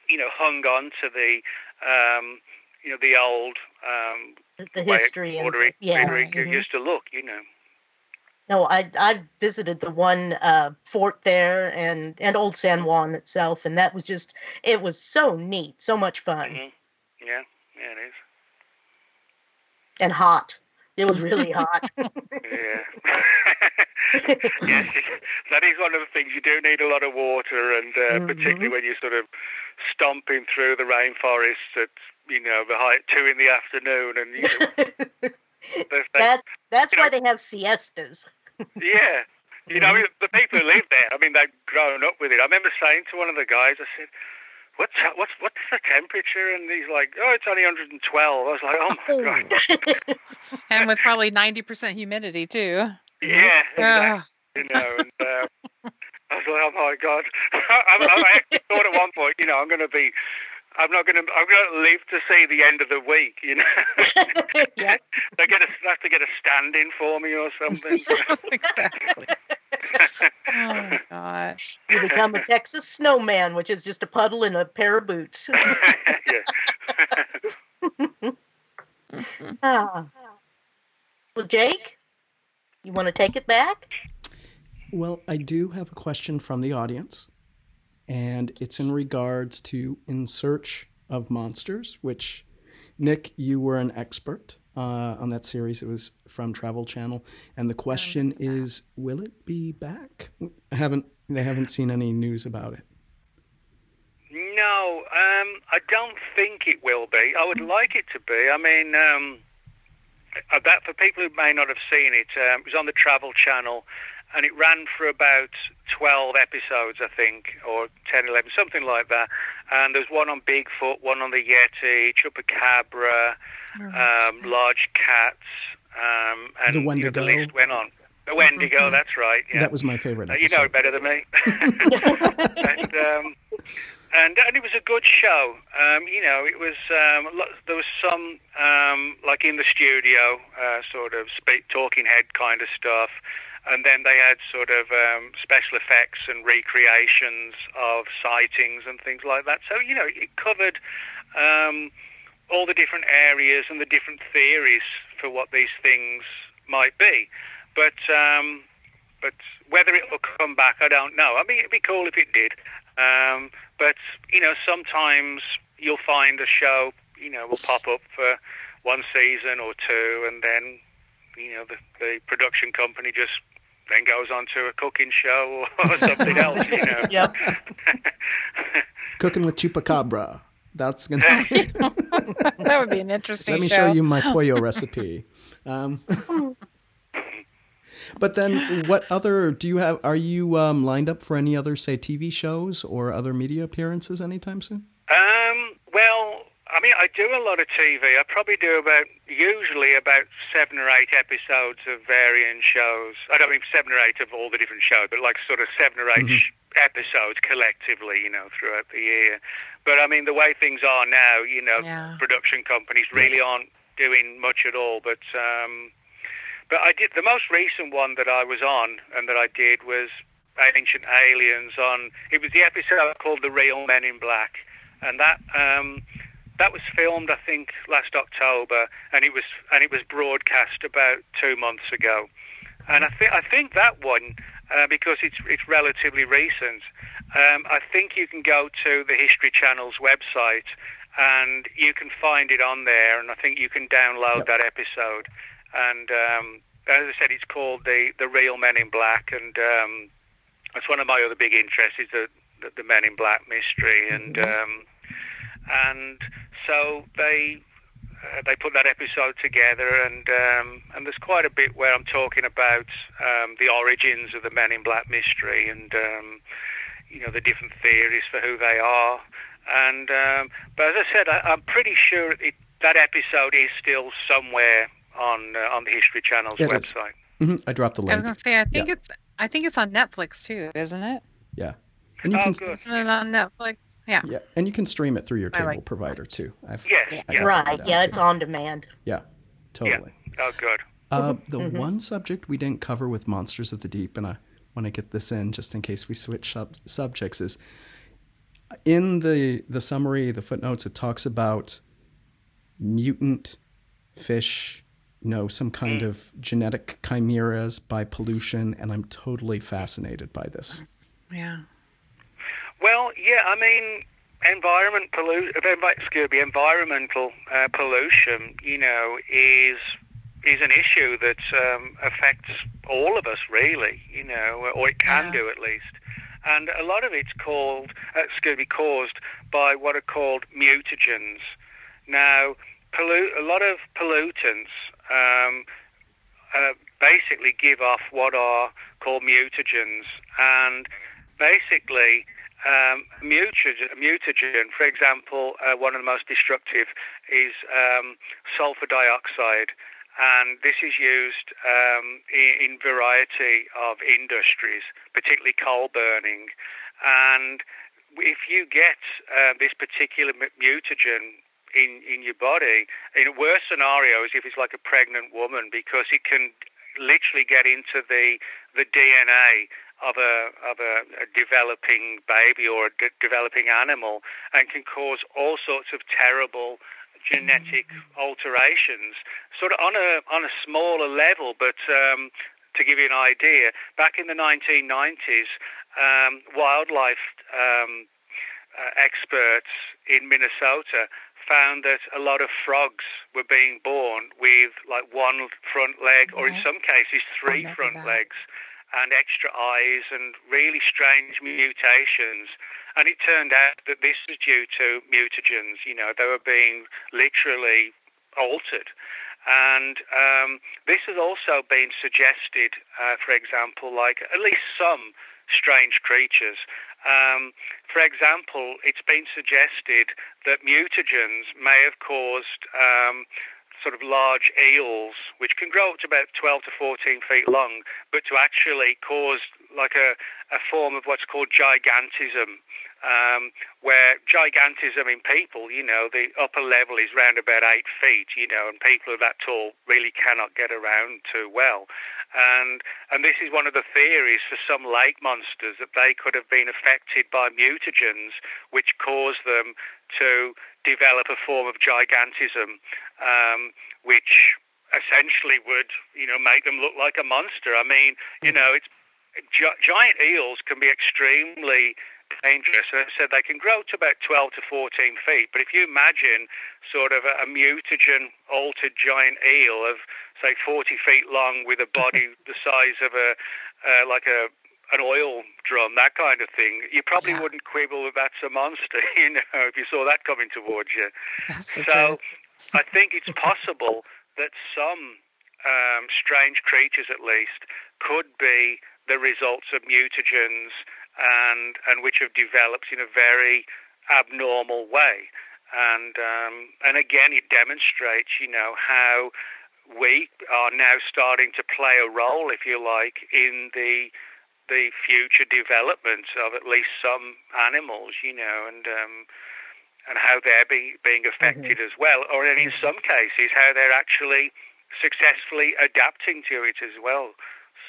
you know, hung on to the, um, you know, the old um, the way history and Puerto Rico, yeah. Rico mhm. used to look, you know. No, I I visited the one uh, fort there and and Old San Juan itself, and that was just it was so neat, so much fun hmm Yeah, yeah, it is. and hot. It was really hot. Yeah. yes, that is one of the things. You do need a lot of water, and uh, Mhm. particularly when you're sort of stomping through the rainforest at you know the high two in the afternoon, and you know, there's that, that that's you know- why they have siestas. Yeah. You know, I mean, the people who live there, I mean, they've grown up with it. I remember saying to one of the guys, I said, "What's what's what's the temperature?" And he's like, "Oh, it's only 112." I was like, "Oh my god!" and with probably 90% humidity too. Yeah, Ugh. exactly. you know, and uh, I was like, oh my god. I, I actually thought at one point, you know, I'm going to be, I'm not going to, I'm going to live to see the end of the week. You know, yeah. they get a, they have to get a stand-in for me or something. exactly. Oh my gosh. You become a Texas snowman, which is just a puddle in a pair of boots. yeah. ah. Well, Jake, you want to take it back? Well, I do have a question from the audience, and it's in regards to In Search of Monsters, which, Nick, you were an expert uh, on that series. It was from Travel Channel, and the question is, will it be back? I haven't. They haven't seen any news about it. No, um, I don't think it will be. I would like it to be. I mean, um, uh, that for people who may not have seen it, um, it was on the Travel Channel, and it ran for about 12 episodes, I think, or 10, 11, something like that. And there's one on Bigfoot, one on the Yeti, Chupacabra, um, large cats, um, and The you know, the Wendigo. list went on. The Wendigo, that's right. Yeah. That was my favorite Uh, you know episode. it better than me. and um, and and it was a good show. Um, you know, it was um, there was some um, like in the studio, uh, sort of speak, talking head kind of stuff, and then they had sort of um, special effects and recreations of sightings and things like that. So you know, it covered um, all the different areas and the different theories for what these things might be. But um, but whether it will come back, I don't know. I mean, it'd be cool if it did. Um, but you know, sometimes you'll find a show, you know, will pop up for one season or two, and then you know the, the production company just then goes on to a cooking show or something else. You know. Yep. Cooking with chupacabra. That's gonna. that would be an interesting. Let me show. show you my pollo recipe. Um, but then, what other do you have? Are you um, lined up for any other, say, TV shows or other media appearances anytime soon? Um, well, I mean, I do a lot of TV. I probably do about, usually about seven or eight episodes of varying shows. I don't mean seven or eight of all the different shows, but like sort of seven or 8 Mhm. episodes collectively, you know, throughout the year. But I mean, the way things are now, you know, Yeah. production companies really aren't doing much at all. But um, but I did the most recent one that I was on and that I did was Ancient Aliens on. It was the episode called The Real Men in Black, and that um, that was filmed I think last October, and it was and it was broadcast about two months ago. And I think I think that one uh, because it's it's relatively recent. Um, I think you can go to the History Channel's website and you can find it on there, and I think you can download Yep. that episode. And um, as I said, it's called the the Real Men in Black, and um, that's one of my other big interests is the the, the Men in Black mystery, and um, and so they. Uh, they put that episode together, and um, and there's quite a bit where I'm talking about um, the origins of the Men in Black mystery, and um, you know the different theories for who they are. And um, but as I said, I, I'm pretty sure it, that episode is still somewhere on uh, on the History Channel's Yeah, it is. website. hmm I dropped the link. I was gonna say, I think Yeah. it's, I think it's on Netflix too, isn't it? Yeah, and you Oh, can good. Isn't it on Netflix? Yeah. yeah, and you can stream it through your cable like provider too. I've, Yes, Yeah. I yeah. Right. Yeah, too. it's on demand. Yeah, totally. Oh, good. Uh, the Mhm. one subject we didn't cover with Monsters of the Deep, and I want to get this in just in case we switch sub- subjects, is in the the summary, the footnotes, it talks about mutant fish, you know, some kind of genetic chimeras by pollution, and I'm totally fascinated by this. Yeah. Well, yeah, I mean, environment pollu- envi- excuse me, environmental uh, pollution, you know, is is an issue that um, affects all of us, really, you know, or it can Yeah. do at least. And a lot of it's called, uh, excuse me, caused by what are called mutagens. Now, pollu- a lot of pollutants um, uh, basically give off what are called mutagens, and basically um, mutagen, for example, uh, one of the most destructive is um, sulfur dioxide, and this is used um, in, in variety of industries, particularly coal burning. And if you get uh, this particular mutagen in, in your body, in a worse scenario is if it's like a pregnant woman, because it can literally get into the the DNA of a of a, a developing baby or a de- developing animal, and can cause all sorts of terrible genetic alterations, sort of on a on a smaller level. But um, to give you an idea, back in the 1990s, um, wildlife um, uh, experts in Minnesota found that a lot of frogs were being born with like one front leg, or in some cases three front that. legs, and extra eyes, and really strange mutations. And it turned out that this was due to mutagens. You know, they were being literally altered. And um, this has also been suggested, uh, for example, like at least some strange creatures. Um, for example, it's been suggested that mutagens may have caused um, sort of large eels, which can grow up to about 12 to 14 feet long, but to actually cause like a, a form of what's called gigantism. um, where gigantism in people, you know, the upper level is round about eight feet, you know, and people of that tall really cannot get around too well. And and this is one of the theories for some lake monsters that they could have been affected by mutagens, which caused them to develop a form of gigantism, um, which essentially would, you know, make them look like a monster. I mean, you know, it's giant eels can be extremely dangerous. And I said they can grow to about 12 to 14 feet. But if you imagine sort of a, a mutagen altered giant eel of, say, 40 feet long with a body the size of a, uh, like a, an oil drum, that kind of thing, you probably yeah. wouldn't quibble that that's a monster, you know, if you saw that coming towards you. That's so I think it's possible that some um, strange creatures, at least, could be the results of mutagens and and which have developed in a very abnormal way. And um, and again, it demonstrates, you know, how we are now starting to play a role, if you like, in the the future development of at least some animals, you know, and um, and how they're be, being affected mm-hmm. as well, or in mm-hmm. some cases how they're actually successfully adapting to it as well.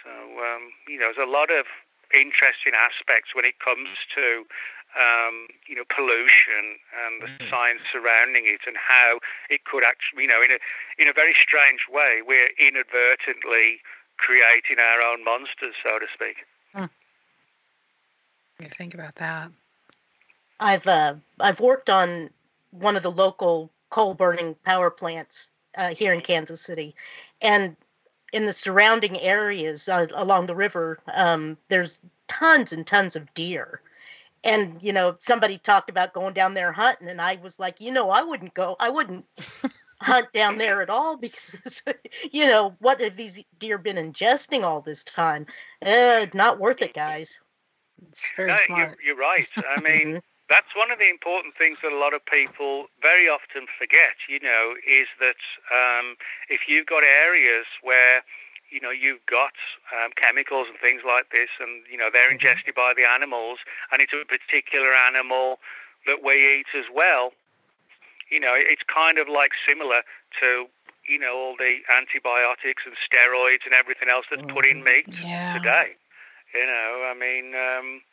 So um, you know, there's a lot of interesting aspects when it comes to um, you know pollution and the mm-hmm. science surrounding it and how it could actually you know in a in a very strange way we're inadvertently creating our own monsters so to speak. Hmm. You think about that. I've uh, I've worked on one of the local coal burning power plants uh, here in Kansas City, and in the surrounding areas uh, along the river, um, there's tons and tons of deer. And you know, somebody talked about going down there hunting, and I was like, you know, I wouldn't go. I wouldn't hunt down there at all because, you know, what have these deer been ingesting all this time? Uh, not worth it, guys. It's very no, smart. You're, you're right. I mean, that's one of the important things that a lot of people very often forget, you know, is that um, if you've got areas where, you know, you've got um, chemicals and things like this, and, you know, they're mm-hmm. ingested by the animals, and it's a particular animal that we eat as well, you know, it's kind of like similar to, you know, all the antibiotics and steroids and everything else that's put in mm-hmm. meat yeah. today. You know, I mean, um,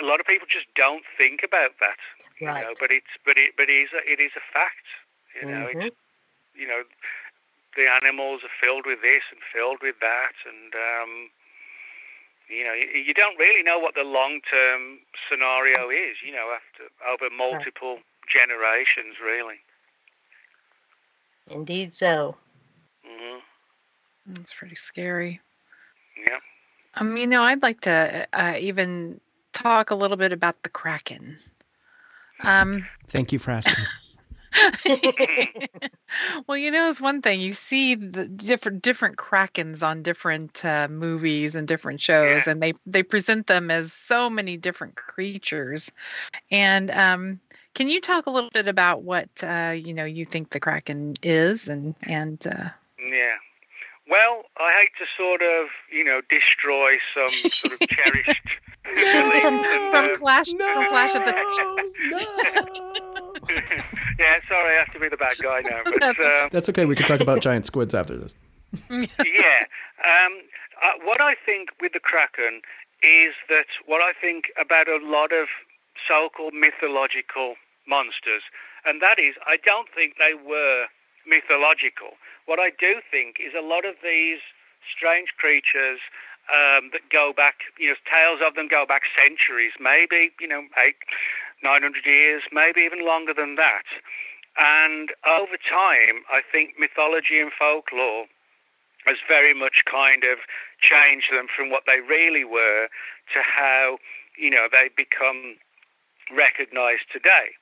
a lot of people just don't think about that. You right. know, but it's but it but it is a, it is a fact. You know, mm-hmm. it's you know the animals are filled with this and filled with that, and um, you know you, you don't really know what the long term scenario is. You know, after over multiple right. generations, really. Indeed, so. hmm That's pretty scary. Yeah. Um, you know, I'd like to uh, even talk a little bit about the Kraken. Um, Thank you for asking. well, you know, it's one thing you see the different different krakens on different uh, movies and different shows, Yeah. and they they present them as so many different creatures. And um, can you talk a little bit about what uh, you know you think the kraken is, and and uh, Yeah. Well, I hate to sort of, you know, destroy some sort of cherished beliefs from and, from uh, Clash No, from Clash of the no. yeah, sorry, I have to be the bad guy now. But That's- um, That's okay. We can talk about giant squids after this. yeah. Um, uh, what I think with the Kraken is that what I think about a lot of so-called mythological monsters, and that is, I don't think they were mythological. What I do think is a lot of these strange creatures um, that go back, you know, tales of them go back centuries, maybe, you know, eight, 900 years, maybe even longer than that. And over time, I think mythology and folklore has very much kind of changed them from what they really were to how, you know, they become recognized today.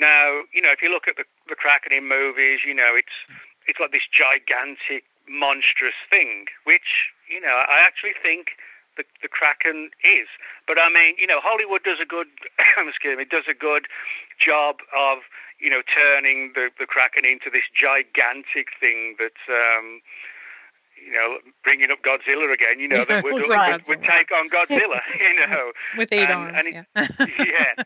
Now, you know, if you look at the, the Kraken in movies, you know, it's it's like this gigantic, monstrous thing, which, you know, I actually think the, the Kraken is. But I mean, you know, Hollywood does a good, excuse me, does a good job of, you know, turning the, the Kraken into this gigantic thing that, um, you know, bringing up Godzilla again, you know, that would, would, would, would, take on Godzilla, you know, with eight and, arms, and it, yeah, yeah,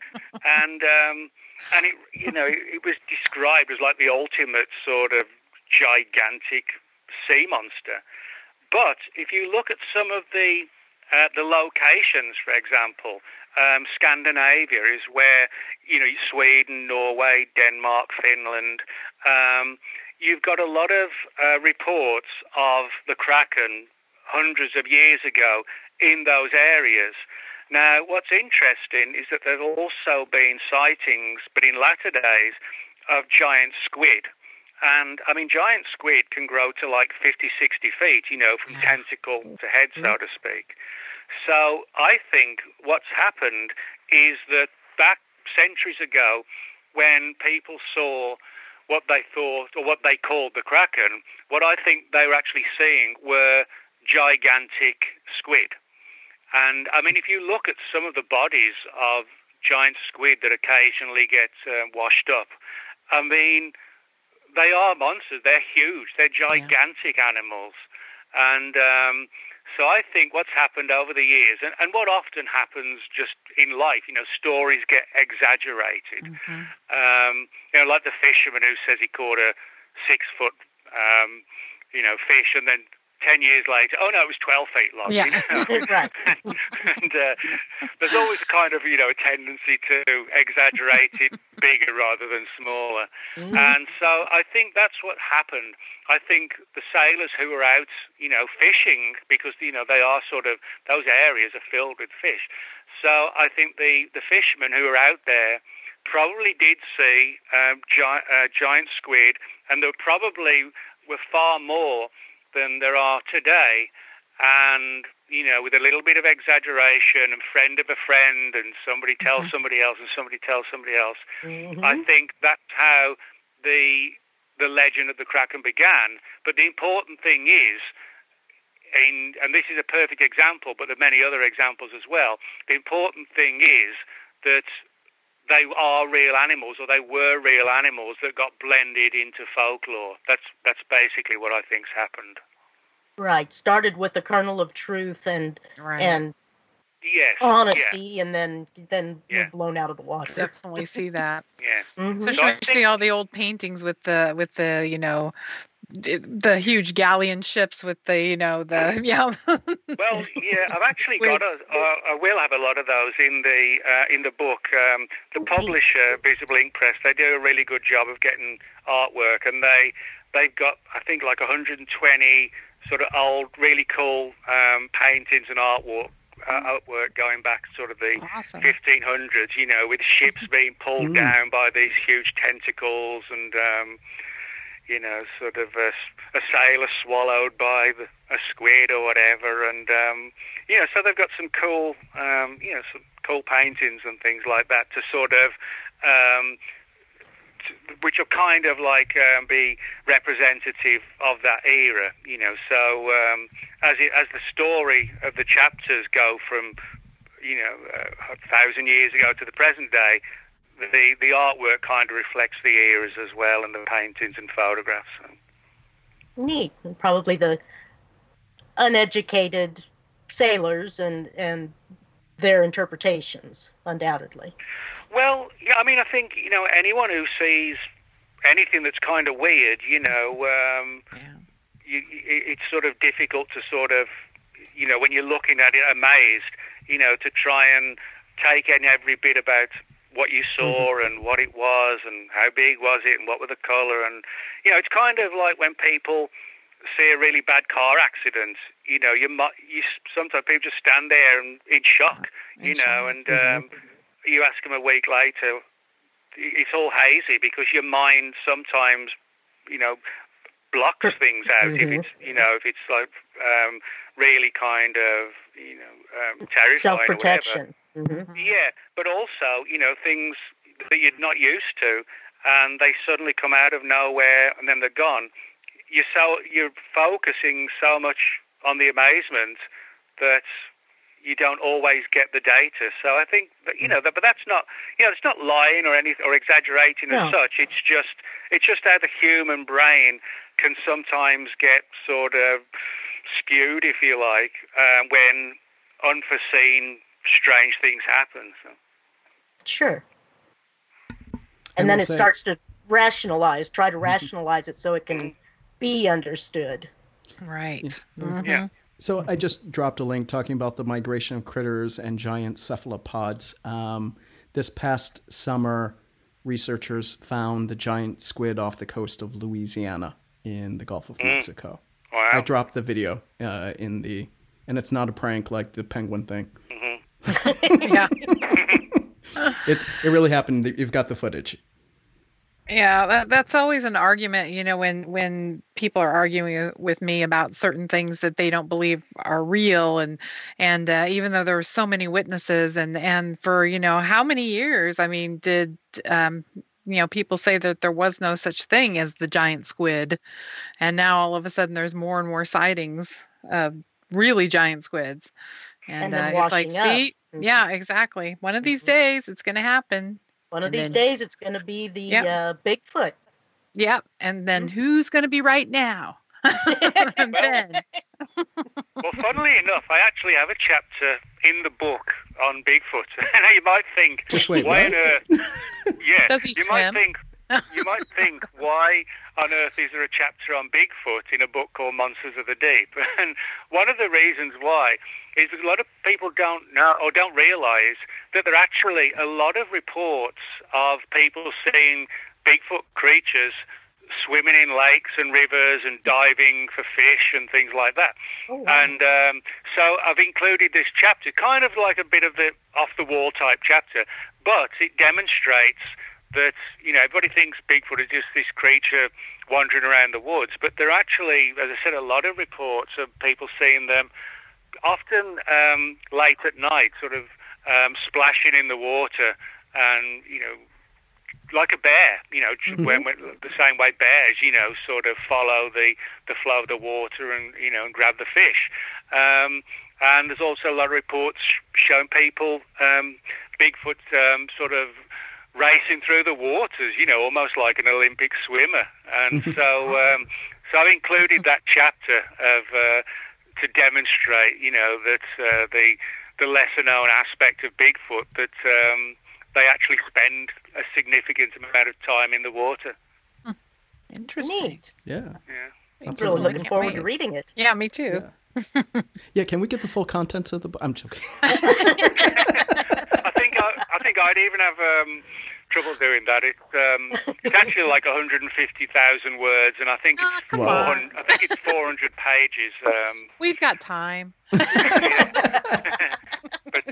and um, and it, you know, it was described as like the ultimate sort of gigantic sea monster. But if you look at some of the uh, the locations, for example, um, Scandinavia is where you know Sweden, Norway, Denmark, Finland. Um, you've got a lot of uh, reports of the Kraken hundreds of years ago in those areas. Now, what's interesting is that there have also been sightings, but in latter days, of giant squid. And I mean, giant squid can grow to like 50, 60 feet, you know, from tentacle to head, so to speak. So I think what's happened is that back centuries ago, when people saw what they thought or what they called the kraken, what I think they were actually seeing were gigantic squid. And I mean, if you look at some of the bodies of giant squid that occasionally get um, washed up, I mean, they are monsters. They're huge. They're gigantic yeah. animals. And um, so I think what's happened over the years, and, and what often happens just in life, you know, stories get exaggerated. Mm-hmm. Um, you know, like the fisherman who says he caught a six foot, um, you know, fish, and then 10 years later, oh no, it was 12 feet long. Yeah. You know? right. and uh, there's always kind of, you know, a tendency to exaggerate it bigger rather than smaller. Mm-hmm. And so I think that's what happened. I think the sailors who were out, you know, fishing, because, you know, they are sort of, those areas are filled with fish. So I think the, the fishermen who were out there probably did see um, gi- uh, giant squid, and there probably were far more than there are today. And, you know, with a little bit of exaggeration and friend of a friend and somebody tells mm-hmm. somebody else and somebody tells somebody else, mm-hmm. I think that's how the the legend of the Kraken began. But the important thing is, in, and this is a perfect example, but there are many other examples as well. The important thing is that they are real animals, or they were real animals that got blended into folklore. That's that's basically what I think's happened. Right. Started with the kernel of truth and right. and yes, honesty, yeah. and then then yeah. blown out of the water. Definitely see that. yeah. Mhm. Especially So when I you see all the old paintings with the with the you know d- the huge galleon ships with the you know the yeah. Well, yeah, I've actually got a. Uh, will have a lot of those in the uh, in the book. Um, the publisher, Visible Ink Press, they do a really good job of getting artwork, and they they've got I think like 120 sort of old, really cool um, paintings and artwork. Uh, artwork going back sort of the Awesome. 1500s, you know, with ships being pulled Mm. down by these huge tentacles and, um, you know, sort of a, a sailor swallowed by the, a squid or whatever. And, um, you know, so they've got some cool, um, you know, some cool paintings and things like that to sort of, um, t- which will kind of like um, be representative of that era, you know. So um, as it, as the story of the chapters go from, you know, uh, a thousand years ago to the present day, the the artwork kind of reflects the eras as well, and the paintings and photographs. Neat. And probably the uneducated sailors and and their interpretations, undoubtedly. Well, yeah, I mean, I think you know anyone who sees anything that's kind of weird, you know, um, yeah. you, it's sort of difficult to sort of, you know, when you're looking at it, amazed, you know, to try and take in every bit about what you saw and what it was and how big was it and what were the color and you know, it's kind of like when people see a really bad car accident. You know, you might you sometimes people just stand there and in shock, In you know, shock. and um, you ask them a week later, it's all hazy because your mind sometimes, you know, blocks things out. If Mhm. it's you know if it's like um, really kind of you know um, terrifying Self or protection. Hmm Yeah, but also, you know, things that you're not used to, and they suddenly come out of nowhere and then they're gone. You're so you're focusing so much on the amazement that you don't always get the data. So I think that you know, that, but that's not you know, it's not lying or anything or exaggerating No. as such. It's just it's just how the human brain can sometimes get sort of skewed, if you like, uh, when unforeseen, strange things happen. So. Sure. And, then it say, starts to rationalize, try to rationalize it so it can be understood. Right. Mm-hmm. Yeah. So I just dropped a link talking about the migration of critters and giant cephalopods. Um, this past summer, researchers found the giant squid off the coast of Louisiana in the Gulf of mm. Mexico. Wow. I dropped the video uh, in the, and it's not a prank like the penguin thing. Yeah. it it really happened. You've got the footage. Yeah, that, that's always an argument, you know, when when people are arguing with me about certain things that they don't believe are real, and and uh, even though there were so many witnesses, and and for you know how many years, I mean, did um, you know people say that there was no such thing as the giant squid, and now all of a sudden there's more and more sightings of really giant squids, and, and uh, it's like, up. see, mm-hmm. yeah, exactly. One of these mm-hmm. days it's going to happen. One of and these then, days, it's going to be the yep. uh, Bigfoot. Yep. And then mm-hmm. who's going to be right now? ben. well, funnily enough, I actually have a chapter in the book on Bigfoot. and you might think, Just wait, why what? on earth? Yeah, Does he you swim? might think, you might think, why on earth is there a chapter on Bigfoot in a book called Monsters of the Deep? And one of the reasons why is a lot of people don't know or don't realize that there are actually a lot of reports of people seeing Bigfoot creatures swimming in lakes and rivers and diving for fish and things like that. Oh, wow. And um, so I've included this chapter, kind of like a bit of the off the wall type chapter, but it demonstrates that you know everybody thinks Bigfoot is just this creature wandering around the woods, but there are actually, as I said, a lot of reports of people seeing them, often um, late at night, sort of um, splashing in the water, and you know, like a bear, you know, mm-hmm. when, when, the same way bears, you know, sort of follow the the flow of the water and you know and grab the fish. Um, and there's also a lot of reports showing people um, Bigfoot um, sort of racing through the waters, you know, almost like an Olympic swimmer. And so, um, so I've included that chapter of uh, to demonstrate, you know, that uh, the the lesser known aspect of Bigfoot that um, they actually spend a significant amount of time in the water. Hmm. Interesting. Neat. Yeah. Yeah. I'm really looking forward to reading it. Yeah, me too. Yeah. yeah. can we get the full contents of the book? I'm joking. I think I, I think I'd even have um, trouble doing that. It's um, it's actually like 150,000 words, and I think oh, it's 400, I think it's 400 pages. Um, We've got time. but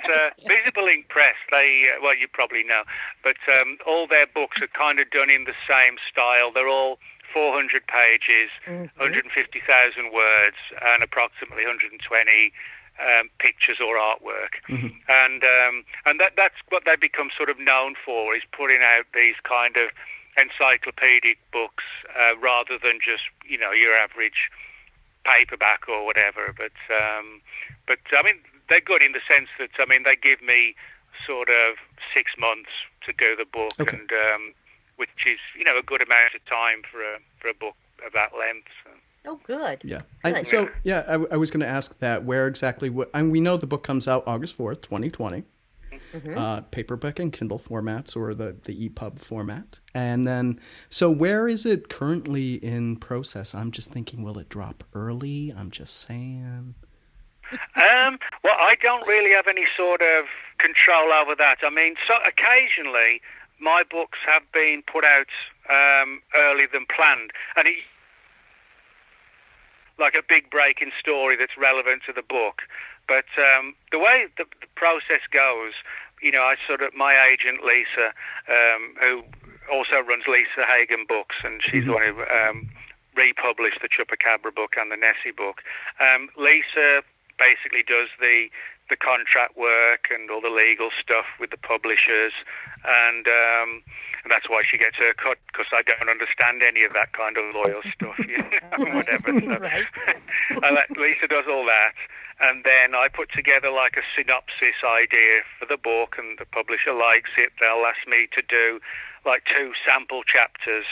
uh, Visible Ink Press, they uh, well, you probably know, but um, all their books are kind of done in the same style. They're all 400 pages, mm-hmm. 150,000 words, and approximately 120 um, pictures or artwork, mm-hmm. and um, and that that's what they become sort of known for is putting out these kind of encyclopedic books uh, rather than just you know your average paperback or whatever. But um, but I mean they're good in the sense that I mean they give me sort of six months to do the book, okay. and um, which is you know a good amount of time for a for a book of that length. So. Oh, good. Yeah. Good. I, so, yeah, I, I was going to ask that where exactly, what, and we know the book comes out August 4th, 2020. Mm-hmm. Uh, paperback and Kindle formats or the, the EPUB format. And then, so where is it currently in process? I'm just thinking, will it drop early? I'm just saying. Um, well, I don't really have any sort of control over that. I mean, so occasionally my books have been put out um, earlier than planned, and it like a big breaking story that's relevant to the book. But um, the way the, the, process goes, you know, I sort of my agent Lisa, um, who also runs Lisa Hagen Books, and she's mm-hmm. the one who um, republished the Chupacabra book and the Nessie book. Um, Lisa basically does the the contract work and all the legal stuff with the publishers, and um, and that's why she gets her cut because I don't understand any of that kind of lawyer stuff, you know, whatever. So. Lisa does all that, and then I put together like a synopsis idea for the book, and the publisher likes it. They'll ask me to do like two sample chapters,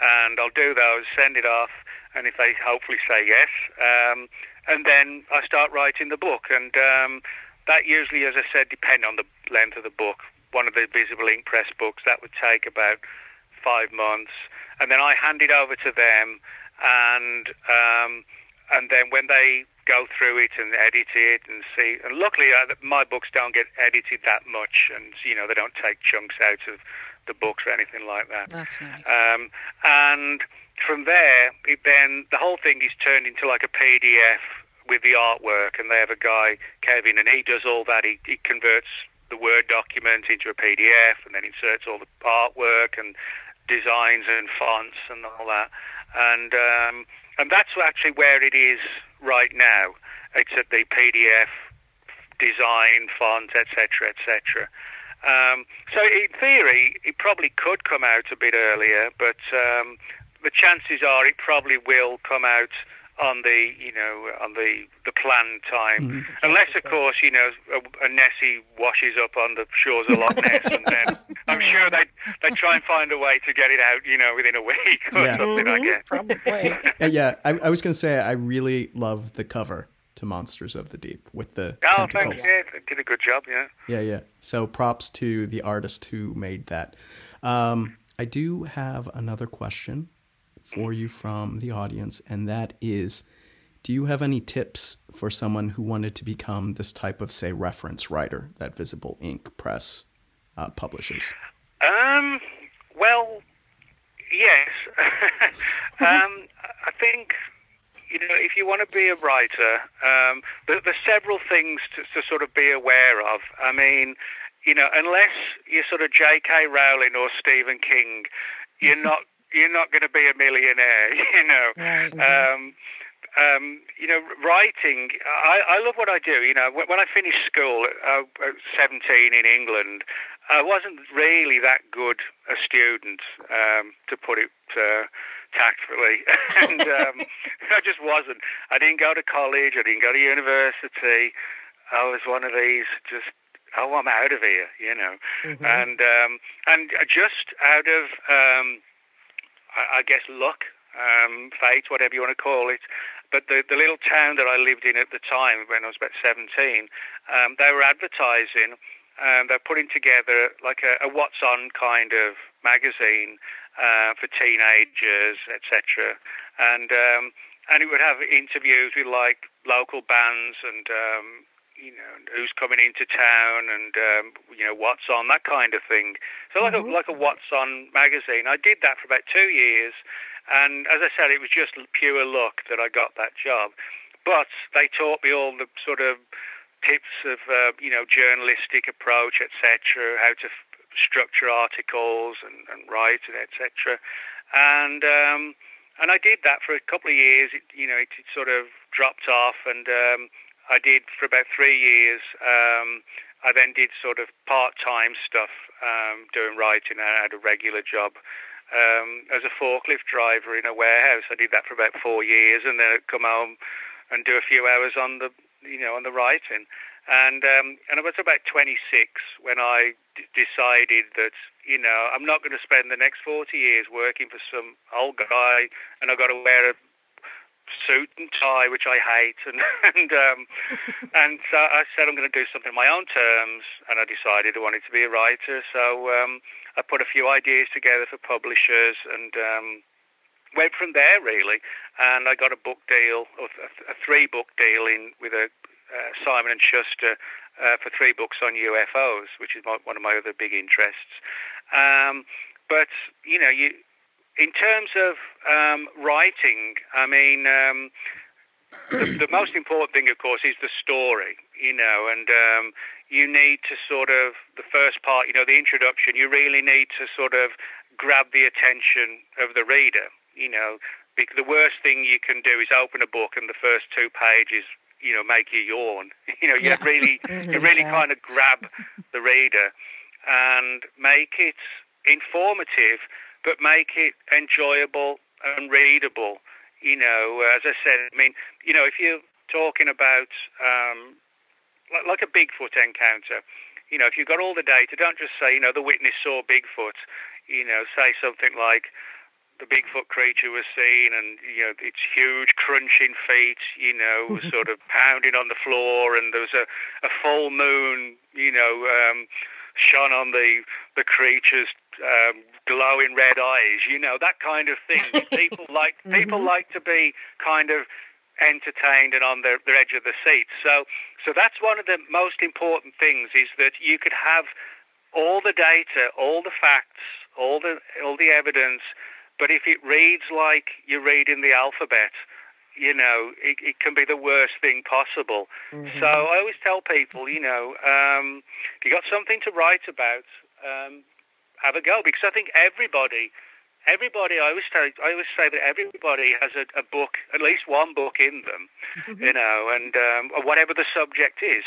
and I'll do those, send it off, and if they hopefully say yes. Um, and then I start writing the book. And um, that usually, as I said, depend on the length of the book. One of the Visible Ink Press books that would take about five months, and then I hand it over to them, and um, and then when they go through it and edit it and see. And luckily, uh, my books don't get edited that much, and you know they don't take chunks out of the books or anything like that. That's nice. Um, and from there, it then the whole thing is turned into like a PDF with the artwork, and they have a guy Kevin, and he does all that. He, he converts the Word document into a PDF, and then inserts all the artwork and designs and fonts and all that. And um, and that's actually where it is right now. It's at the PDF design, font, etc., etc. Um, so in theory, it probably could come out a bit earlier, but um, the chances are it probably will come out on the you know on the the planned time, mm-hmm. unless of course you know a, a, Nessie washes up on the shores of Loch Ness, and then I'm sure they they try and find a way to get it out you know within a week or yeah. something. Mm-hmm. I guess probably. yeah, I, I was going to say I really love the cover to Monsters of the Deep with the oh, tentacles. thanks. Yeah, did a good job. Yeah. Yeah, yeah. So props to the artist who made that. Um, I do have another question for you from the audience, and that is do you have any tips for someone who wanted to become this type of, say, reference writer that Visible Ink Press uh, publishes? Um, well, yes. um, I think you know, if you want to be a writer, um, there, there's several things to, to, sort of be aware of. I mean, you know, unless you're sort of J.K. Rowling or Stephen King, you're not you're not going to be a millionaire, you know. Right. Um, um, you know, writing. I, I love what I do. You know, when, when I finished school uh, at 17 in England, I wasn't really that good a student, um, to put it uh, tactfully, and um, I just wasn't. I didn't go to college. I didn't go to university. I was one of these just oh, I'm out of here, you know, mm-hmm. and um, and just out of um, I, guess luck, um, fate, whatever you want to call it. But the, the little town that I lived in at the time, when I was about 17, um, they were advertising. Um, they're putting together like a, a what's on kind of magazine uh, for teenagers, etc. And um, and it would have interviews with like local bands and um, you know who's coming into town and um, you know what's on that kind of thing. So like mm-hmm. a like a what's on magazine. I did that for about two years, and as I said, it was just pure luck that I got that job. But they taught me all the sort of tips of uh, you know journalistic approach, etc. How to f- structure articles and, and write and etc. And um, and I did that for a couple of years. It, you know, it, it sort of dropped off and. Um, I did for about three years. Um, I then did sort of part-time stuff, um, doing writing. I had a regular job um, as a forklift driver in a warehouse. I did that for about four years, and then I'd come home and do a few hours on the, you know, on the writing. And um, and I was about 26 when I d- decided that you know I'm not going to spend the next 40 years working for some old guy, and I've got to wear a suit and tie, which I hate, and and um, and so I said I'm going to do something on my own terms, and I decided I wanted to be a writer. So um, I put a few ideas together for publishers, and um, went from there really. And I got a book deal, a, three book deal in with a uh, Simon and Schuster uh, for three books on UFOs, which is my, one of my other big interests. Um, but you know, you in terms of um, writing, I mean, um, the, the, most important thing, of course, is the story, you know, and um, you need to sort of, the first part, you know, the introduction, you really need to sort of grab the attention of the reader, you know, because the worst thing you can do is open a book and the first two pages you know make you yawn. You know you yeah. really you really kind of grab the reader and make it informative but make it enjoyable and readable. You know, as I said, I mean, you know, if you're talking about um, like, like a Bigfoot encounter, you know, if you've got all the data, don't just say, you know, the witness saw Bigfoot. You know, say something like the Bigfoot creature was seen, and you know its huge crunching feet, you know, was sort of pounding on the floor, and there was a, a full moon, you know, um, shone on the the creature's um, glowing red eyes, you know, that kind of thing. people like people mm-hmm. like to be kind of entertained and on the, the edge of the seat. So, so that's one of the most important things is that you could have all the data, all the facts, all the all the evidence, but if it reads like you're reading the alphabet, you know, it, it can be the worst thing possible. Mm-hmm. So I always tell people, you know, um, if you got something to write about, um, have a go because I think everybody everybody I always say I always say that everybody has a, a book, at least one book in them, mm-hmm. you know, and um, whatever the subject is.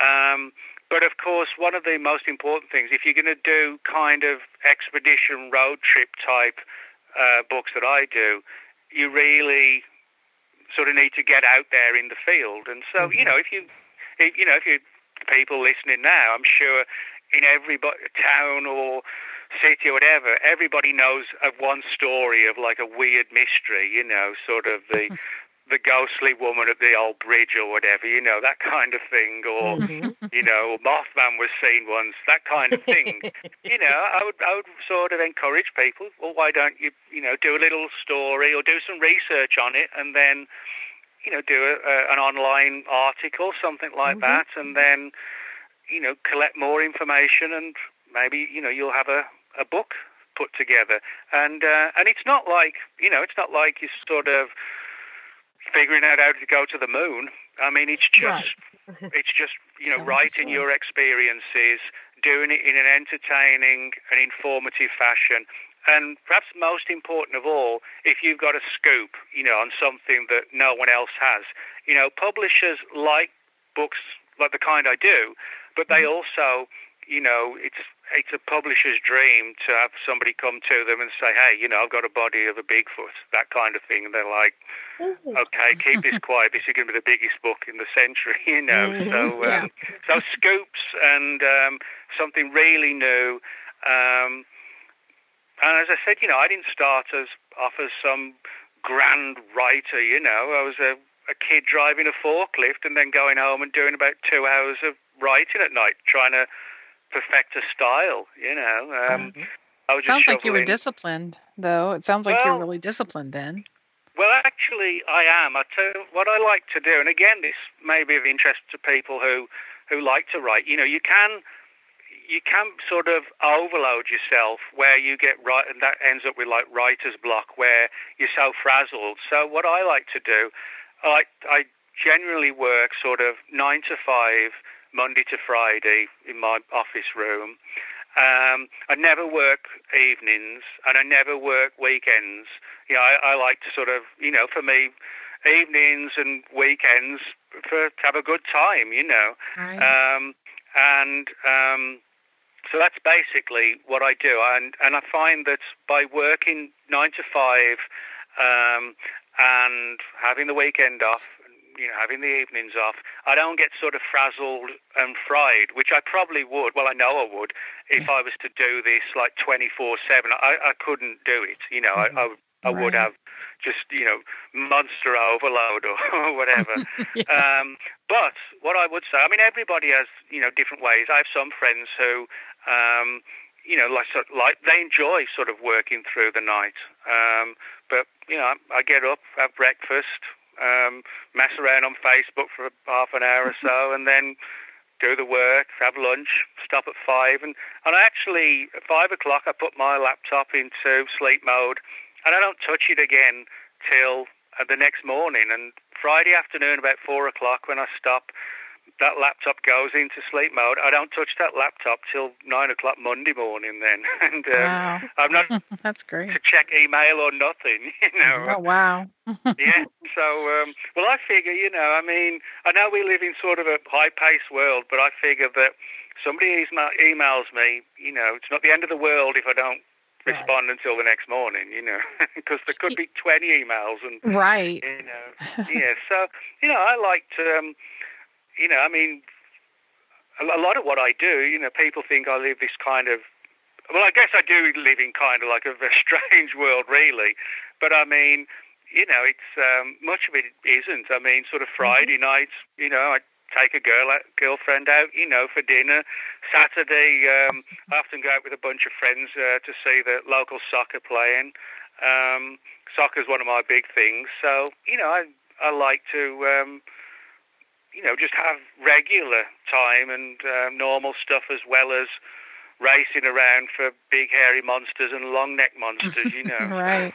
Um, but of course, one of the most important things, if you're going to do kind of expedition road trip type uh, books that I do, you really sort of need to get out there in the field. And so, mm-hmm. you know, if you, if, you know, if you people listening now, I'm sure in every town or city or whatever, everybody knows of one story of like a weird mystery, you know, sort of the the ghostly woman at the old bridge or whatever, you know, that kind of thing, or mm-hmm. you know, Mothman was seen once, that kind of thing. you know, I would I would sort of encourage people, well, why don't you, you know, do a little story or do some research on it, and then, you know, do a, a, an online article, something like mm-hmm. that, and then, you know, collect more information and maybe you know you'll have a a book put together, and uh, and it's not like you know it's not like you sort of figuring out how to go to the moon. I mean, it's just right. it's just you know writing your experiences, doing it in an entertaining and informative fashion. And perhaps most important of all, if you've got a scoop, you know, on something that no one else has, you know, publishers like books like the kind I do, but they mm-hmm. also, you know, it's it's a publisher's dream to have somebody come to them and say, "Hey, you know, I've got a body of a Bigfoot," that kind of thing, and they're like, "Okay, keep this quiet. This is going to be the biggest book in the century," you know. Mm-hmm. So, um, yeah. so scoops and um, something really new. Um, and as I said, you know, I didn't start as off as some grand writer. You know, I was a, a kid driving a forklift and then going home and doing about two hours of writing at night, trying to perfect a style. You know, um, mm-hmm. I was sounds like you were disciplined, though. It sounds like well, you're really disciplined then. Well, actually, I am. I tell what I like to do, and again, this may be of interest to people who who like to write. You know, you can you can sort of overload yourself where you get right, and that ends up with like writer's block, where you're so frazzled. So what I like to do, I I generally work sort of nine to five Monday to Friday in my office room. Um, I never work evenings and I never work weekends. You know, I, I like to sort of, you know, for me, evenings and weekends for to have a good time, you know. Right. Um, and um, so that's basically what I do. And and I find that by working nine to five um, and having the weekend off you know, having the evenings off, I don't get sort of frazzled and fried, which I probably would. Well, I know I would if I was to do this like 24 7. I, I couldn't do it. You know. I, I, I would have just, you know, monster overload or, or whatever. yes. um, but what I would say, I mean, everybody has, you know, different ways. I have some friends who, um, you know, like, like they enjoy sort of working through the night. Um, but you know, I, I get up, have breakfast, um, mess around on Facebook for half an hour or so, and then do the work, have lunch, stop at five, and and I actually at five o'clock I put my laptop into sleep mode, and I don't touch it again till uh, the next morning. And Friday afternoon about four o'clock when I stop, that laptop goes into sleep mode. I don't touch that laptop till nine o'clock Monday morning. Then, and um, wow. I'm not. That's great. To check email or nothing, you know. Oh wow. yeah. So, um, well, I figure, you know, I mean, I know we live in sort of a high-paced world, but I figure that somebody emails me, you know, it's not the end of the world if I don't Right. respond until the next morning, you know, because there could be 20 emails and right, you know, yeah. So you know, I like to, um, you know, I mean, a lot of what I do, you know, people think I live this kind of well, I guess I do live in kind of like a, a strange world, really. But I mean, you know, it's um, much of it isn't. I mean, sort of mm-hmm. Friday mm-hmm. nights, you know, I take a girl girlfriend out, you know, for dinner. Saturday, um, I often go out with a bunch of friends uh, to see the local soccer playing. Um, soccer is one of my big things, so you know, I I like to. Um, you know, just have regular time and uh, normal stuff as well as racing around for big hairy monsters and long neck monsters, you know. right.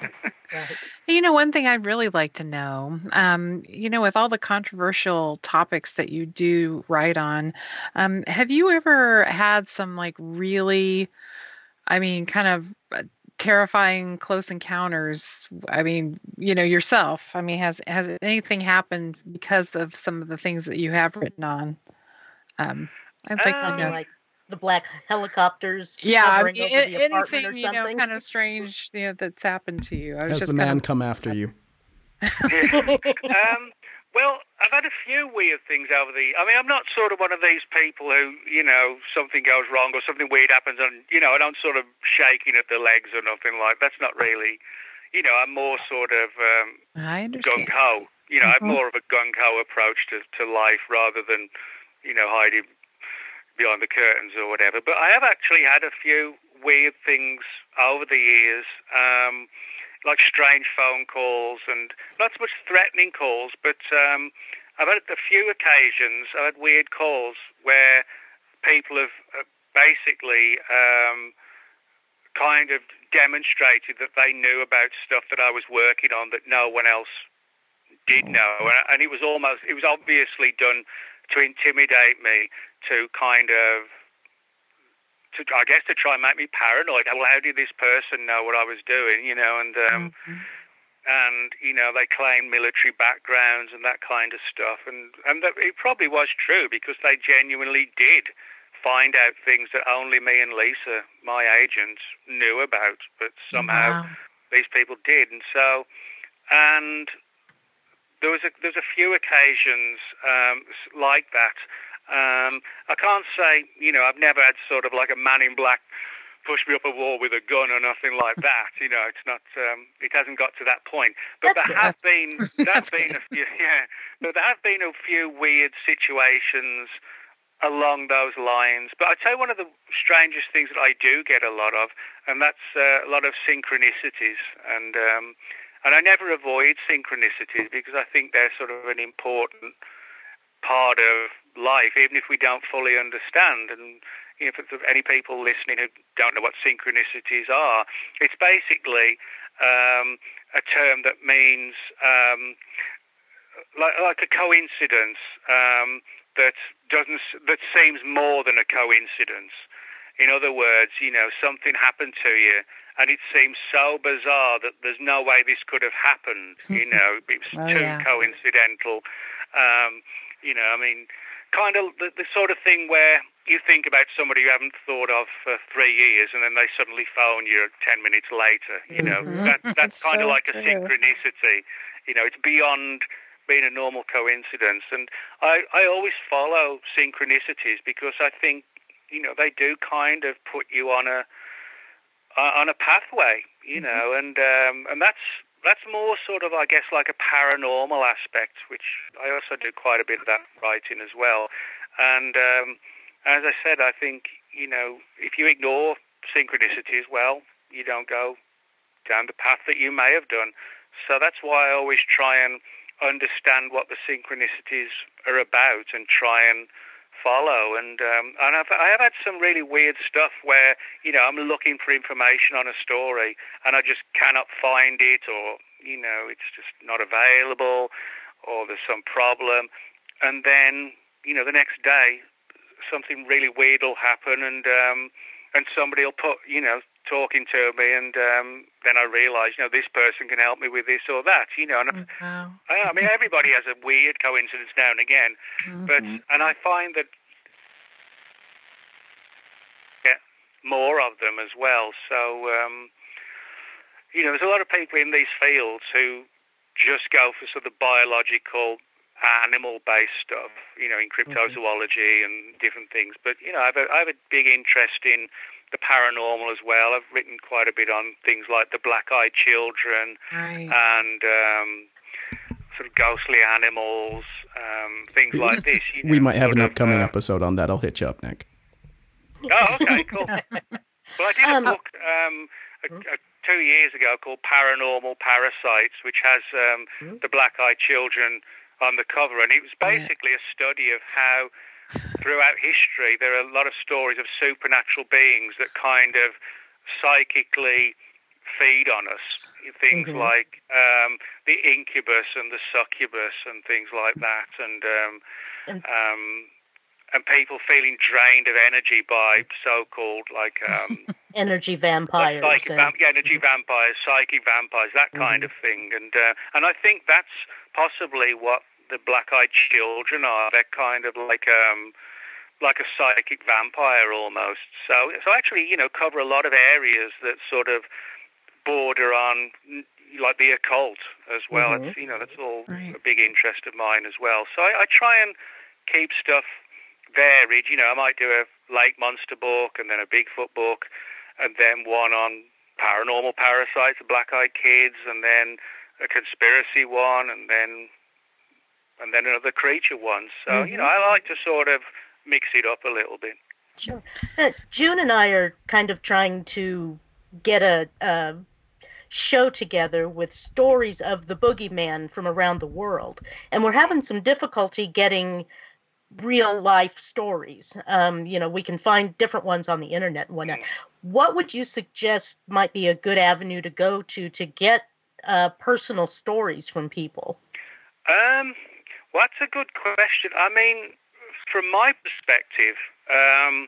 You know, one thing I'd really like to know, um, you know, with all the controversial topics that you do write on, um, have you ever had some like really, I mean, kind of uh, terrifying close encounters? I mean, you know, yourself. I mean, has has anything happened because of some of the things that you have written on? Um, I'd like um, to know. Like the black helicopters. Yeah, I mean, anything you know, kind of strange you know, that's happened to you. I was Has just the man of... come after you? um, well, I've had a few weird things over the. I mean, I'm not sort of one of these people who, you know, something goes wrong or something weird happens, and you know, I don't sort of shaking at the legs or nothing like. That's not really. You know, I'm more sort of um, gung ho. You know, mm-hmm. I have more of a gung ho approach to to life rather than, you know, hiding behind the curtains or whatever. But I have actually had a few weird things over the years, um, like strange phone calls and not so much threatening calls, but um, I've had a few occasions, I've had weird calls where people have uh, basically um, kind of demonstrated that they knew about stuff that I was working on that no one else did know. And it was almost, it was obviously done to intimidate me to kind of to, I guess to try and make me paranoid. Well, how did this person know what I was doing? You know, and um, mm-hmm. and you know they claim military backgrounds and that kind of stuff, and and that, it probably was true because they genuinely did find out things that only me and Lisa, my agent, knew about, but somehow wow. these people did, and so and there was a there's a few occasions um, like that um, I can't say, you know, I've never had sort of like a man in black push me up a wall with a gun or nothing like that. You know, it's not, um, it hasn't got to that point. But That's there good. have been, there have been a few, yeah, but there have been a few weird situations along those lines. But I'd say one of the strangest things that I do get a lot of, and that's uh, a lot of synchronicities. And um, and I never avoid synchronicities because I think they're sort of an important part of life, even if we don't fully understand. And you know, for any people listening who don't know what synchronicities are, it's basically um, a term that means um, like, like, a coincidence um, that doesn't that seems more than a coincidence. In other words, you know, something happened to you, and it seems so bizarre that there's no way this could have happened. You know, it's oh, too yeah. coincidental. Um, you know, I mean, kind of the, the sort of thing where you think about somebody you haven't thought of for three years, and then they suddenly phone you ten minutes later. You know, mm-hmm. that, that's, kind so of like true. a synchronicity. You know, it's beyond being a normal coincidence, and I I always follow synchronicities because I think you know they do kind of put you on a on a pathway. You mm-hmm. know, and um, and that's that's more sort of, I guess, like a paranormal aspect, which I also do quite a bit of that writing as well. And um, as I said, I think you know if you ignore synchronicities, well, you don't go down the path that you may have done. So that's why I always try and understand what the synchronicities are about and try and follow. And um, and I've, I have had some really weird stuff where you know I'm looking for information on a story and I just cannot find it, or you know it's just not available, or there's some problem, and then you know the next day something really weird will happen, and um, and somebody will put you know talking to me, and um, then I realise, you know, this person can help me with this or that, you know. And wow. I, I mean, everybody has a weird coincidence now and again, mm-hmm. but and I find that get more of them as well. So, um, you know, there's a lot of people in these fields who just go for sort of the biological animal-based stuff, you know, in cryptozoology mm-hmm. and different things. But you know, I have, a, I have a big interest in the paranormal as well. I've written quite a bit on things like the black-eyed children Right. and um, sort of ghostly animals, um, things like this. You know, we might have an sort of, upcoming uh, episode on that. I'll hit you up, Nick. Oh, okay, cool. well, I did Um, a book um, a, a, two years ago called Paranormal Parasites, which has um, Hmm. the black-eyed children on the cover, and it was basically a study of how, throughout history, there are a lot of stories of supernatural beings that kind of psychically feed on us. Things Mhm. like um, the incubus and the succubus and things like that, and um, And- um, and people feeling drained of energy by so-called like um, Energy like vampires. psychic and- yeah, energy vampires, psychic vampires, that kind of thing. And uh, and I think that's possibly what the black-eyed children are. They're kind of like um like a psychic vampire almost. So so actually, you know, cover a lot of areas that sort of border on like the occult as well. Mhm. It's, you know, that's all Right. a big interest of mine as well. So I, I try and keep stuff varied. You know, I might do a lake monster book and then a Bigfoot book and then one on paranormal parasites, the black-eyed kids, and then a conspiracy one, and then and then another creature one. So you know, I like to sort of mix it up a little bit. Sure. Uh, June and I are kind of trying to get a, a show together with stories of the boogeyman from around the world, and we're having some difficulty getting real life stories. Um, you know, we can find different ones on the internet and whatnot. What would you suggest might be a good avenue to go to to get uh, personal stories from people? Um, well, that's a good question. I mean, from my perspective, um,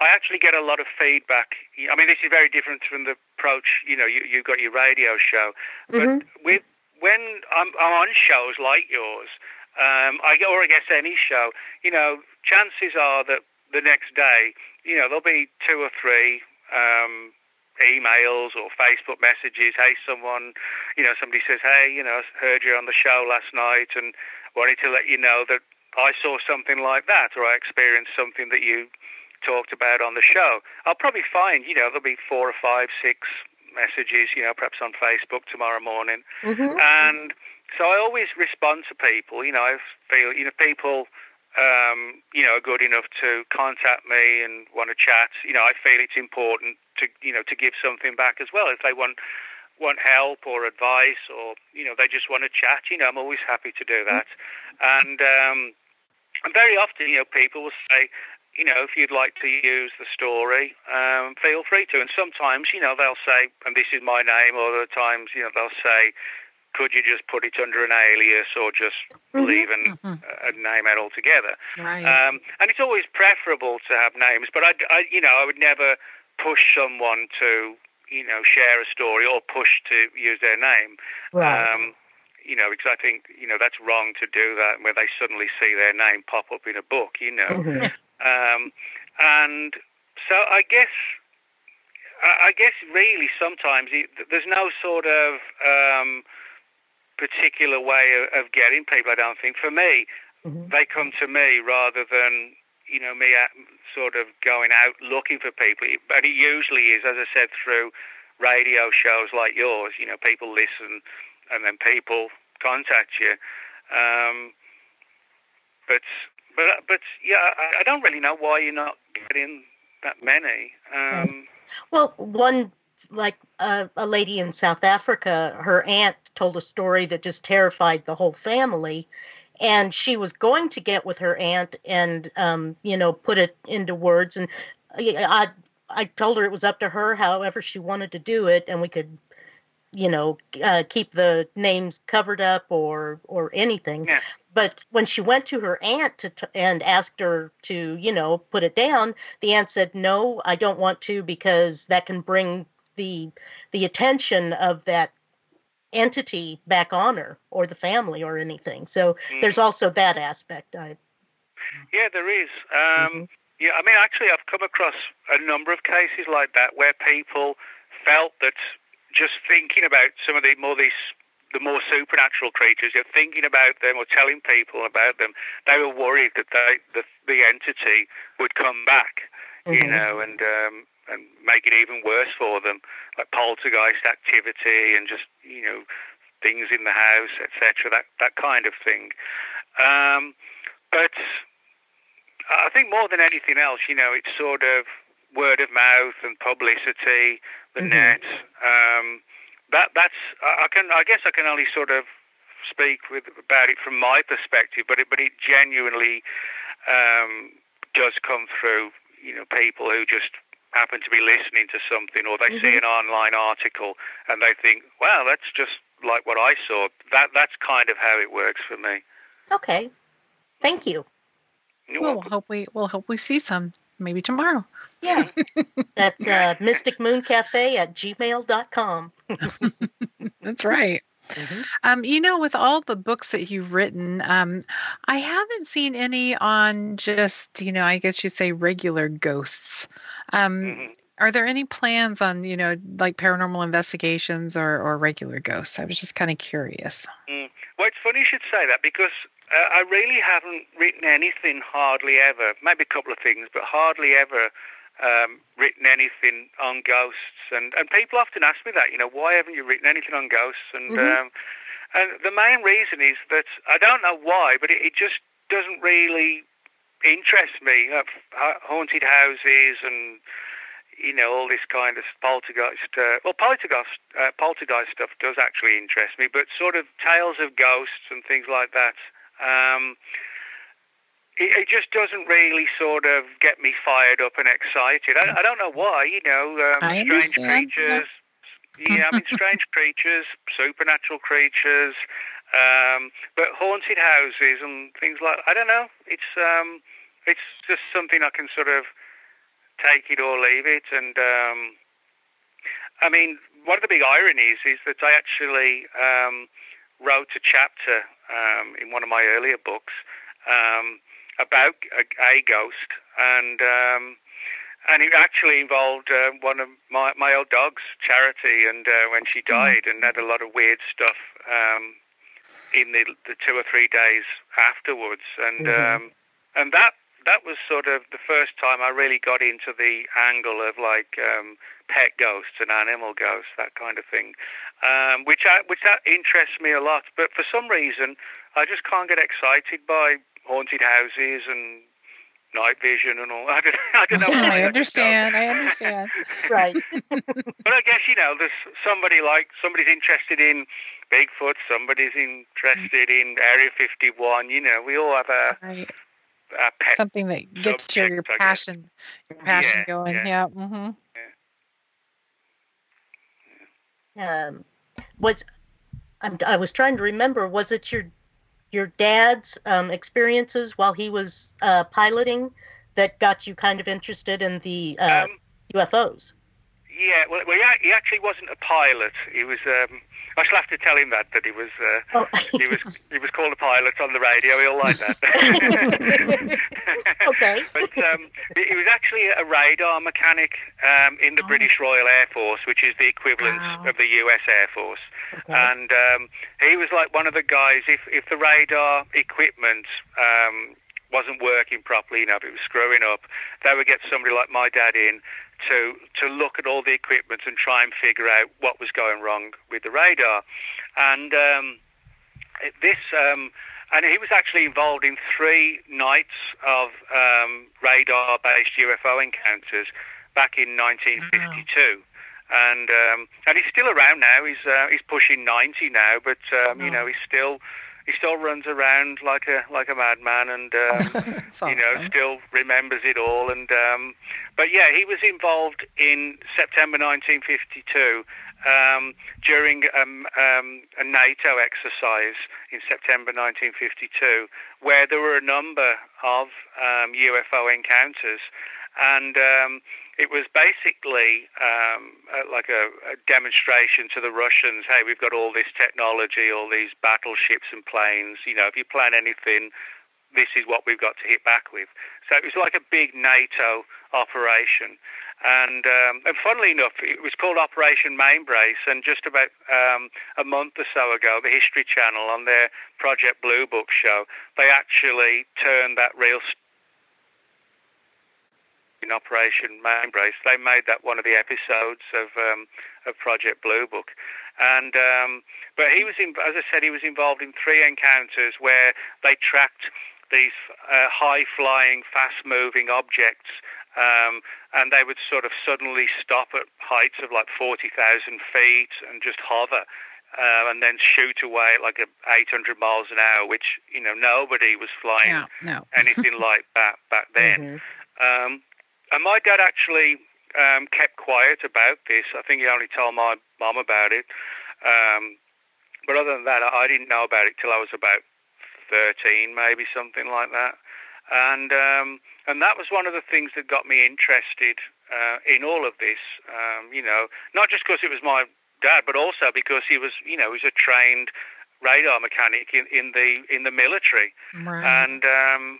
I actually get a lot of feedback. I mean, this is very different from the approach. You know, you you've got your radio show, but Mhm. with when I'm, I'm on shows like yours, um, I or I guess any show, you know, chances are that the next day, you know, there'll be two or three um, emails or Facebook messages. Hey, someone, you know, somebody says, hey, you know, I heard you on the show last night and wanted to let you know that I saw something like that or I experienced something that you talked about on the show. I'll probably find, you know, there'll be four or five, six messages, you know, perhaps on Facebook tomorrow morning. Mhm. And so I always respond to people. You know, I feel, you know, people, um, you know, are good enough to contact me and want to chat. You know, I feel it's important to, you know, to give something back as well. If they want want help or advice, or you know, they just want to chat. You know, I'm always happy to do that. And um, and very often, you know, people will say, you know, if you'd like to use the story, um, feel free to. And sometimes, you know, they'll say, and this is my name, or other times, you know, they'll say, could you just put it under an alias or just Mhm. leave an, Mhm. a name out altogether? Right. Um, and it's always preferable to have names, but I, I, you know, I would never push someone to, you know, share a story or push to use their name. Right. Um, you know, because I think, you know, that's wrong to do that where they suddenly see their name pop up in a book, you know. Mhm. Um, and so I guess, I I guess really sometimes it, there's no sort of um, particular way of, of getting people. I don't think. For me, Mhm. they come to me rather than you know me at, sort of going out looking for people. But it usually is, as I said, through radio shows like yours. You know, people listen, and then people contact you. Um, but but but yeah, I, I don't really know why you're not getting that many. Um, Well, one like uh, a lady in South Africa, her aunt told a story that just terrified the whole family, and she was going to get with her aunt and um, you know put it into words, and I I told her it was up to her, however she wanted to do it, and we could you know uh, keep the names covered up or or anything. Yeah. But when she went to her aunt to t- and asked her to, you know, put it down, the aunt said, "No, I don't want to because that can bring the the attention of that entity back on her or the family or anything." So mm. there's also that aspect. I Yeah, there is. Um, Yeah, I mean, actually, I've come across a number of cases like that where people felt that just thinking about some of the more these the more supernatural creatures, you're thinking about them or telling people about them, they were worried that they the the entity would come back, you Mhm. know, and um, and make it even worse for them, like poltergeist activity and just you know things in the house, etc. That that kind of thing. Um, but I think more than anything else, you know, it's sort of word of mouth and publicity, the mm-hmm. net. Um, that that's I can I guess I can only sort of speak with about it from my perspective, but it but it genuinely um, does come through. You know, people who just happen to be listening to something, or they mm-hmm. see an online article and they think, "Well, that's just like what I saw." That that's kind of how it works for me. Okay, thank you. You're well, we'll hope we we'll hope we see some maybe tomorrow. Yeah. That's uh, Mystic Moon Cafe at gmail.com. That's right. Mm-hmm. Um, you know, with all the books that you've written, um, I haven't seen any on just, you know, I guess you'd say regular ghosts. Um, mm-hmm. Are there any plans on, you know, like paranormal investigations or, or regular ghosts? I was just kind of curious. Mm. Well, it's funny you should say that because uh, I really haven't written anything hardly ever. Maybe a couple of things, but hardly ever um, written anything on ghosts. And, and people often ask me that, you know, why haven't you written anything on ghosts? And mm-hmm. um, and the main reason is that I don't know why, but it, it just doesn't really interest me. Uh, haunted houses and you know all this kind of poltergeist. Uh, well, poltergeist uh, poltergeist stuff does actually interest me, but sort of tales of ghosts and things like that. Um, it, it, just doesn't really sort of get me fired up and excited. I, I don't know why, you know, um, strange creatures. Yeah, I mean, strange creatures, supernatural creatures, um, but haunted houses and things like. I don't know. It's um, it's just something I can sort of take it or leave it. And um, I mean, one of the big ironies is that I actually um, wrote a chapter um, in one of my earlier books um, about a, a, ghost, and um, and it actually involved uh, one of my my old dogs, Charity, and uh, when she mm-hmm. died, and had a lot of weird stuff um, in the the two or three days afterwards, and mm-hmm. Um, and that that was sort of the first time I really got into the angle of like um, pet ghosts and animal ghosts, that kind of thing, um, which I, which that interests me a lot. But for some reason, I just can't get excited by haunted houses and night vision and all. I don't, I don't know. I understand. I understand. right. but I guess you know, there's somebody like somebody's interested in Bigfoot. Somebody's interested in Area 51. You know, we all have a. Right uh, pet something that gets your, your passion, your passion yeah, going. Yeah. yeah. Mm-hmm. yeah. Um, was I'm, I was trying to remember. Was it your your dad's um, experiences while he was uh, piloting that got you kind of interested in the uh, um, UFOs? Yeah, well, well, he actually wasn't a pilot. He was um, I shall have to tell him that that he was uh, oh. he was he was called a pilot on the radio. He'll like that. okay. but um, he was actually a radar mechanic um, in the oh. British Royal Air Force, which is the equivalent wow. of the U.S. Air Force. Okay. And um, he was like one of the guys. If if the radar equipment um, wasn't working properly, you know, if it was screwing up, they would get somebody like my dad in to to look at all the equipment and try and figure out what was going wrong with the radar. And um, this, um, and he was actually involved in three nights of um, radar-based UFO encounters back in 1952. Wow. And um, and he's still around now. He's uh, he's pushing 90 now, but um, you know he's still he still runs around like a like a madman, and um, you know still remembers it all. And um, but yeah, he was involved in September 1952 um, during um, um, a NATO exercise in September 1952, where there were a number of UFO um, encounters, and it was basically um, like a, a, demonstration to the Russians. Hey, we've got all this technology, all these battleships and planes. You know, if you plan anything, this is what we've got to hit back with. So it was like a big NATO operation. And, um, and funnily enough, it was called Operation Mainbrace. And just about um, a month or so ago, the History Channel on their Project Blue Book show, they actually turned that real in Operation Mainbrace. They made that one of the episodes of um, of Project Blue Book, and um, but he was, in, as I said, he was involved in three encounters where they tracked these uh, high-flying, fast-moving objects um, and they would sort of suddenly stop at heights of like 40,000 feet and just hover. Uh, and then shoot away at like 800 miles an hour, which you know nobody was flying no, no. anything like that back then. Mm-hmm. Um, and my dad actually um, kept quiet about this. I think he only told my mom about it. Um, but other than that, I didn't know about it till I was about 13, maybe something like that. And um, and that was one of the things that got me interested uh, in all of this. Um, you know, not just because it was my dad, but also because he was, you know, he was a trained radar mechanic in, in the in the military. Right. And um,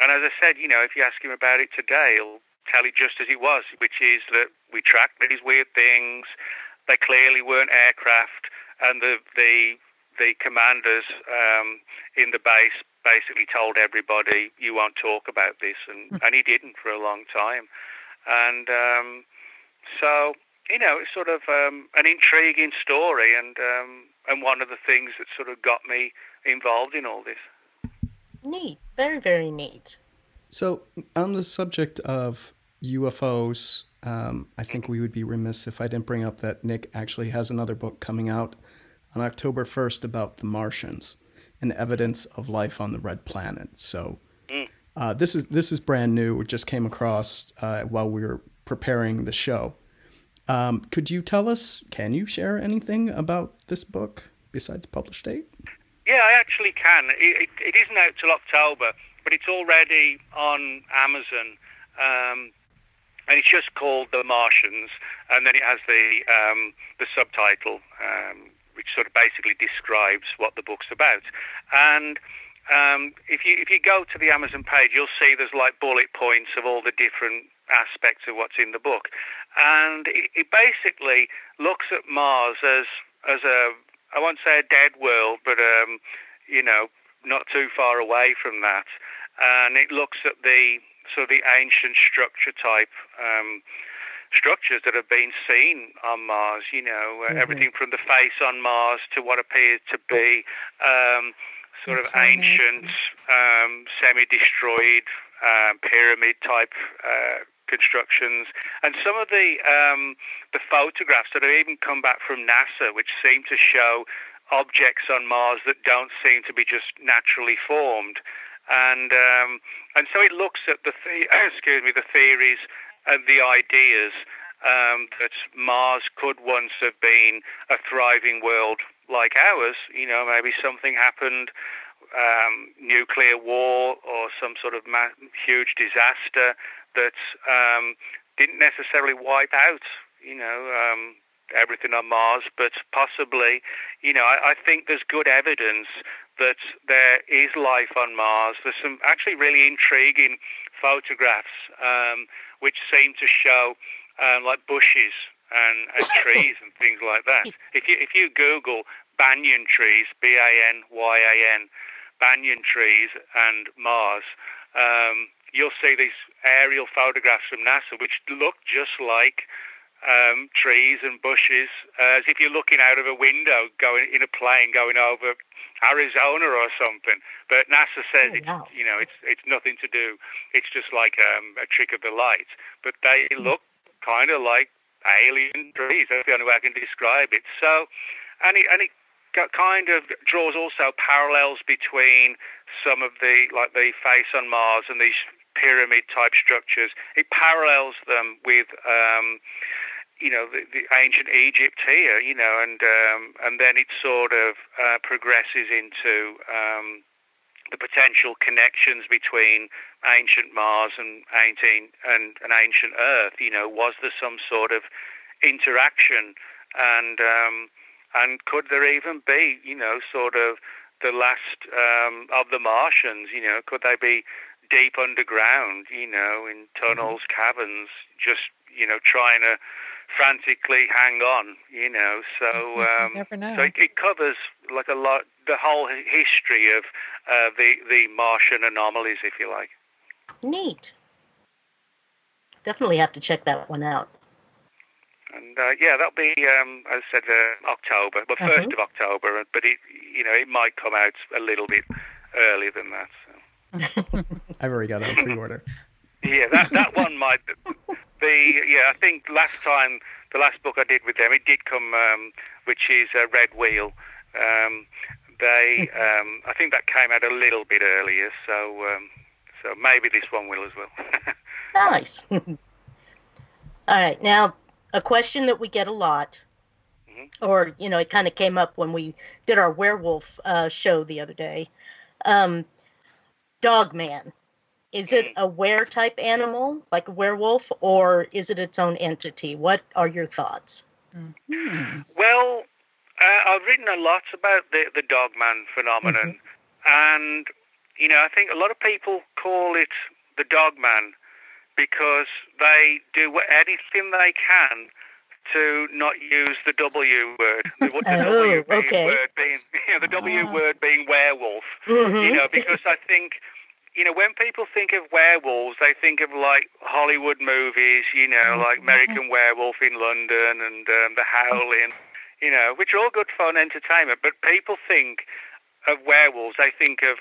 and as I said, you know, if you ask him about it today, he'll tell you just as it was, which is that we tracked these weird things. They clearly weren't aircraft, and the the the commanders um, in the base basically told everybody, "You won't talk about this," and and he didn't for a long time, and um, so you know it's sort of um, an intriguing story, and um, and one of the things that sort of got me involved in all this. Neat, very very neat. So on the subject of UFOs, um, I think we would be remiss if I didn't bring up that Nick actually has another book coming out on October 1st about the Martians and evidence of life on the red planet. So mm. uh, this is this is brand new. It just came across uh, while we were preparing the show. Um, could you tell us? Can you share anything about this book besides published date? Yeah, I actually can. It, it, it isn't out till October, but it's already on Amazon. Um, and it's just called The Martians, and then it has the um, the subtitle, um, which sort of basically describes what the book's about. And um, if you if you go to the Amazon page, you'll see there's like bullet points of all the different aspects of what's in the book, and it, it basically looks at Mars as as a I won't say a dead world, but um, you know not too far away from that, and it looks at the sort of the ancient structure type. Um, structures that have been seen on Mars. You know, uh, mm-hmm. everything from the face on Mars to what appears to be um, sort of ancient, um, semi-destroyed um, pyramid type. Uh, constructions and some of the um, the photographs that have even come back from NASA, which seem to show objects on Mars that don't seem to be just naturally formed, and um, and so it looks at the, the excuse me the theories and the ideas um, that Mars could once have been a thriving world like ours. You know, maybe something happened, um, nuclear war or some sort of ma- huge disaster that um, didn't necessarily wipe out, you know, um, everything on Mars, but possibly, you know, I, I think there's good evidence that there is life on Mars. There's some actually really intriguing photographs um, which seem to show um, like bushes and, and trees and things like that. If you if you Google banyan trees, B A N Y A N, banyan trees and Mars, um, you'll see these aerial photographs from NASA which look just like um, trees and bushes, uh, as if you're looking out of a window going in a plane going over Arizona or something. But NASA says oh, it's wow. you know it's it's nothing to do. It's just like um, a trick of the light. But they mm. look kind of like alien trees. That's the only way I can describe it. So, and it and it kind of draws also parallels between some of the like the face on Mars and these pyramid type structures. It parallels them with. Um, you know the, the, ancient Egypt here, you know, and um, and then it sort of uh, progresses into um, the potential connections between ancient Mars and ancient and, and ancient Earth. You know, was there some sort of interaction, and um, and could there even be, you know, sort of the last um, of the Martians? You know, could they be deep underground? You know, in tunnels, mm-hmm. caverns, just you know, trying to frantically hang on, you know. So, um, never know. so it, it, covers like a lot, the whole history of uh, the the Martian anomalies, if you like. Neat. definitely have to check that one out. And uh, yeah, that'll be, um, as I said, uh, October, but 1st mm-hmm. of October. But it, you know, it might come out a little bit earlier than that. So. I've already got a pre-order. Yeah, that that one might be. Yeah, I think last time the last book I did with them, it did come, um, which is uh, Red Wheel. Um, they, um, I think that came out a little bit earlier, so um, so maybe this one will as well. nice. All right, now a question that we get a lot, mm-hmm. or you know, it kind of came up when we did our werewolf uh, show the other day. Um, Dogman, is it mm. a were type animal like a werewolf, or is it its own entity? What are your thoughts? Mm-hmm. Well, uh, I've written a lot about the the Dogman phenomenon, mm-hmm. and you know, I think a lot of people call it the Dogman because they do anything they can to not use the W word. The, the oh, W being okay. word being you know, the W oh. word being werewolf. Mm-hmm. You know, because I think you know when people think of werewolves, they think of like Hollywood movies. You know, mm-hmm. like American Werewolf in London and um, The Howling. You know, which are all good fun entertainment. But people think of werewolves. They think of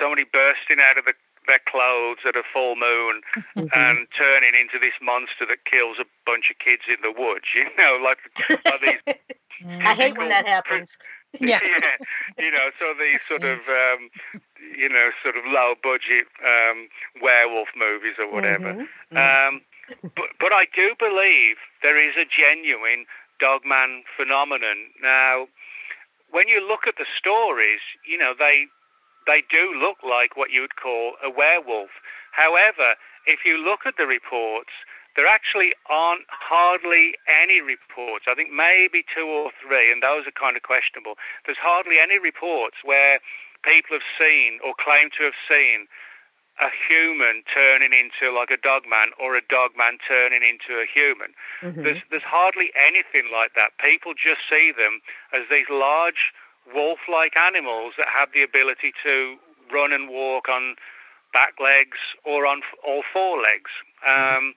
somebody bursting out of the their clothes at a full moon mm-hmm. and turning into this monster that kills a bunch of kids in the woods. You know, like, like these. I hate when that happens. Yeah. yeah, you know, so these sort of, um, you know, sort of low budget um, werewolf movies or whatever. Mm-hmm. Um, but but I do believe there is a genuine dogman phenomenon. Now, when you look at the stories, you know, they they do look like what you would call a werewolf. However, if you look at the reports, there actually aren't hardly any reports. I think maybe two or three, and those are kind of questionable. There's hardly any reports where people have seen or claim to have seen a human turning into like a dogman or a dogman turning into a human. Mm-hmm. There's there's hardly anything like that. People just see them as these large wolf-like animals that have the ability to run and walk on back legs or on all four legs. Um,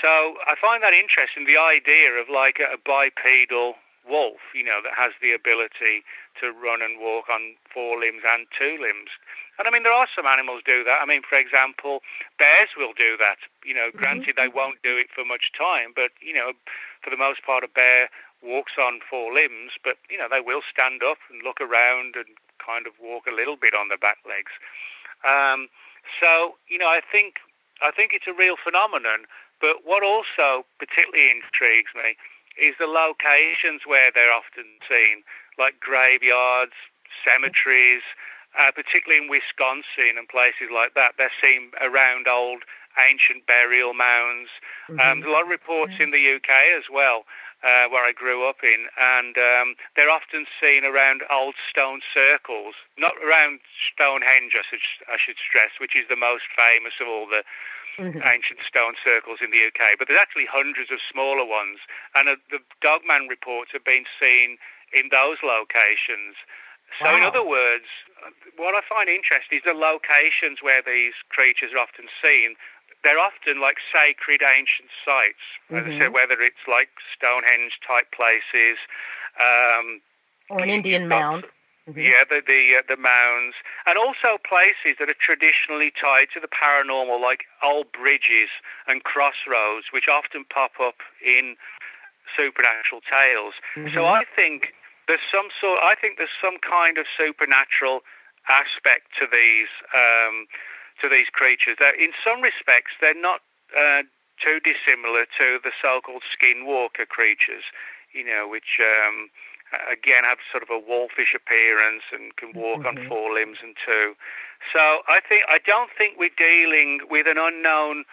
so I find that interesting, the idea of like a, a bipedal wolf, you know, that has the ability to run and walk on four limbs and two limbs. And I mean, there are some animals do that. I mean, for example, bears will do that. You know, mm-hmm. granted they won't do it for much time, but you know, for the most part, a bear walks on four limbs, but you know they will stand up and look around and kind of walk a little bit on their back legs. Um, so you know, I think I think it's a real phenomenon. But what also particularly intrigues me is the locations where they're often seen, like graveyards, cemeteries, uh, particularly in Wisconsin and places like that. They're seen around old ancient burial mounds. Mm-hmm. Um, there's a lot of reports in the UK as well uh, where I grew up in, and um, they're often seen around old stone circles, not around Stonehenge, I should, I should stress, which is the most famous of all the mm-hmm. ancient stone circles in the UK. But there's actually hundreds of smaller ones, and uh, the Dogman reports have been seen in those locations. So, wow. in other words, what I find interesting is the locations where these creatures are often seen they're often like sacred ancient sites. As mm-hmm. I said, whether it's like Stonehenge type places, um, or an Indian mound. Mm-hmm. Yeah, the the, uh, the mounds, and also places that are traditionally tied to the paranormal, like old bridges and crossroads, which often pop up in supernatural tales. Mm-hmm. So I think there's some sort. I think there's some kind of supernatural aspect to these. Um, to these creatures. They're, in some respects, they're not uh, too dissimilar to the so-called skinwalker creatures, you know, which um, again have sort of a wolfish appearance and can walk mm-hmm. on four limbs and two. So I think I don't think we're dealing with an unknown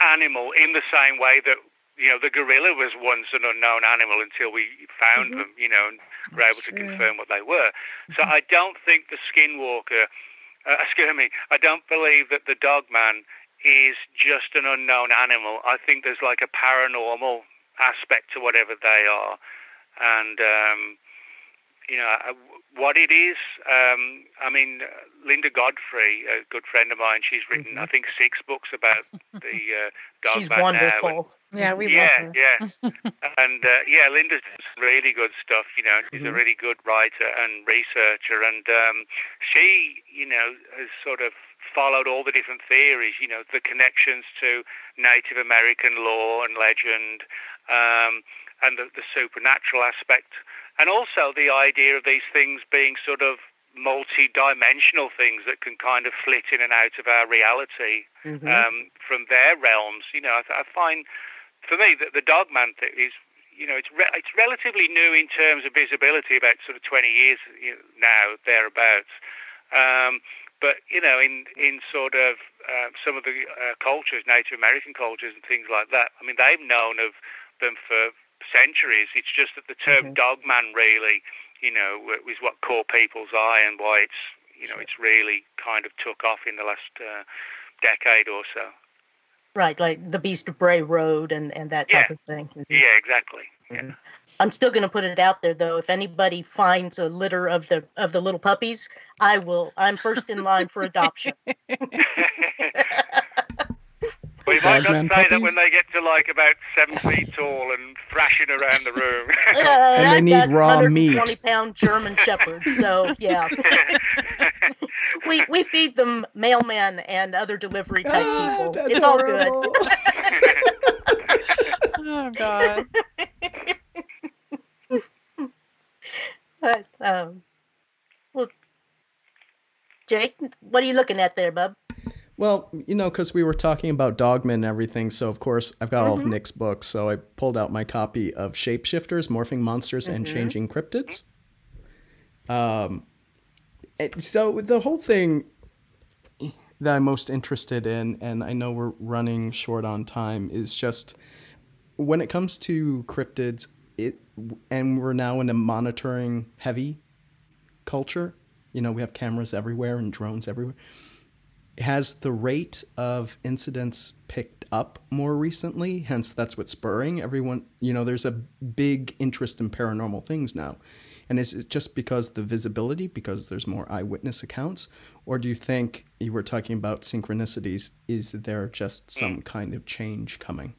animal in the same way that you know the gorilla was once an unknown animal until we found mm-hmm. them, you know, and were able to confirm what they were. So mm-hmm. I don't think the skinwalker uh, excuse me, I don't believe that the dog man is just an unknown animal. I think there's like a paranormal aspect to whatever they are, and um, you know, uh, what it is. Um, I mean, uh, Linda Godfrey, a good friend of mine, she's written, mm-hmm. I think, six books about the uh, dog She's wonderful. Now. Yeah, we yeah, love her. yeah, and uh, yeah, Linda's really good stuff. You know, she's mm-hmm. a really good writer and researcher, and um, she, you know, has sort of followed all the different theories. You know, the connections to Native American lore and legend, um, and the, the supernatural aspect and also the idea of these things being sort of multi-dimensional things that can kind of flit in and out of our reality mm-hmm. um, from their realms. You know, I, I find for me that the Dogman is, you know, it's re- it's relatively new in terms of visibility, about sort of 20 years now thereabouts. Um, but you know, in in sort of uh, some of the uh, cultures, Native American cultures and things like that. I mean, they've known of them for centuries. It's just that the term mm-hmm. dogman really, you know, was what caught people's eye and why it's, you know, it's really kind of took off in the last uh, decade or so. Right, like the Beast of Bray Road and, and that type yeah. of thing. Mm-hmm. Yeah, exactly. Mm-hmm. Yeah. I'm still going to put it out there though. If anybody finds a litter of the of the little puppies, I will. I'm first in line for adoption. Well, you might not say puppies. that when they get to like about seven feet tall and thrashing around the room. Uh, and they need raw meat. Twenty pound German shepherds. So yeah, we we feed them mailmen and other delivery type ah, people. It's horrible. all good. oh God. but um, well, Jake, what are you looking at there, bub? Well, you know, because we were talking about Dogman and everything, so of course I've got mm-hmm. all of mm-hmm. Nick's books, so I pulled out my copy of Shapeshifters, Morphing Monsters, mm-hmm. and Changing Cryptids. Um, so the whole thing that I'm most interested in, and I know we're running short on time, is just when it comes to cryptids, it and we're now in a monitoring heavy culture. You know, we have cameras everywhere and drones everywhere has the rate of incidents picked up more recently? Hence, that's what's spurring everyone. You know, there's a big interest in paranormal things now. And is it just because the visibility, because there's more eyewitness accounts? Or do you think you were talking about synchronicities? Is there just some hmm. kind of change coming?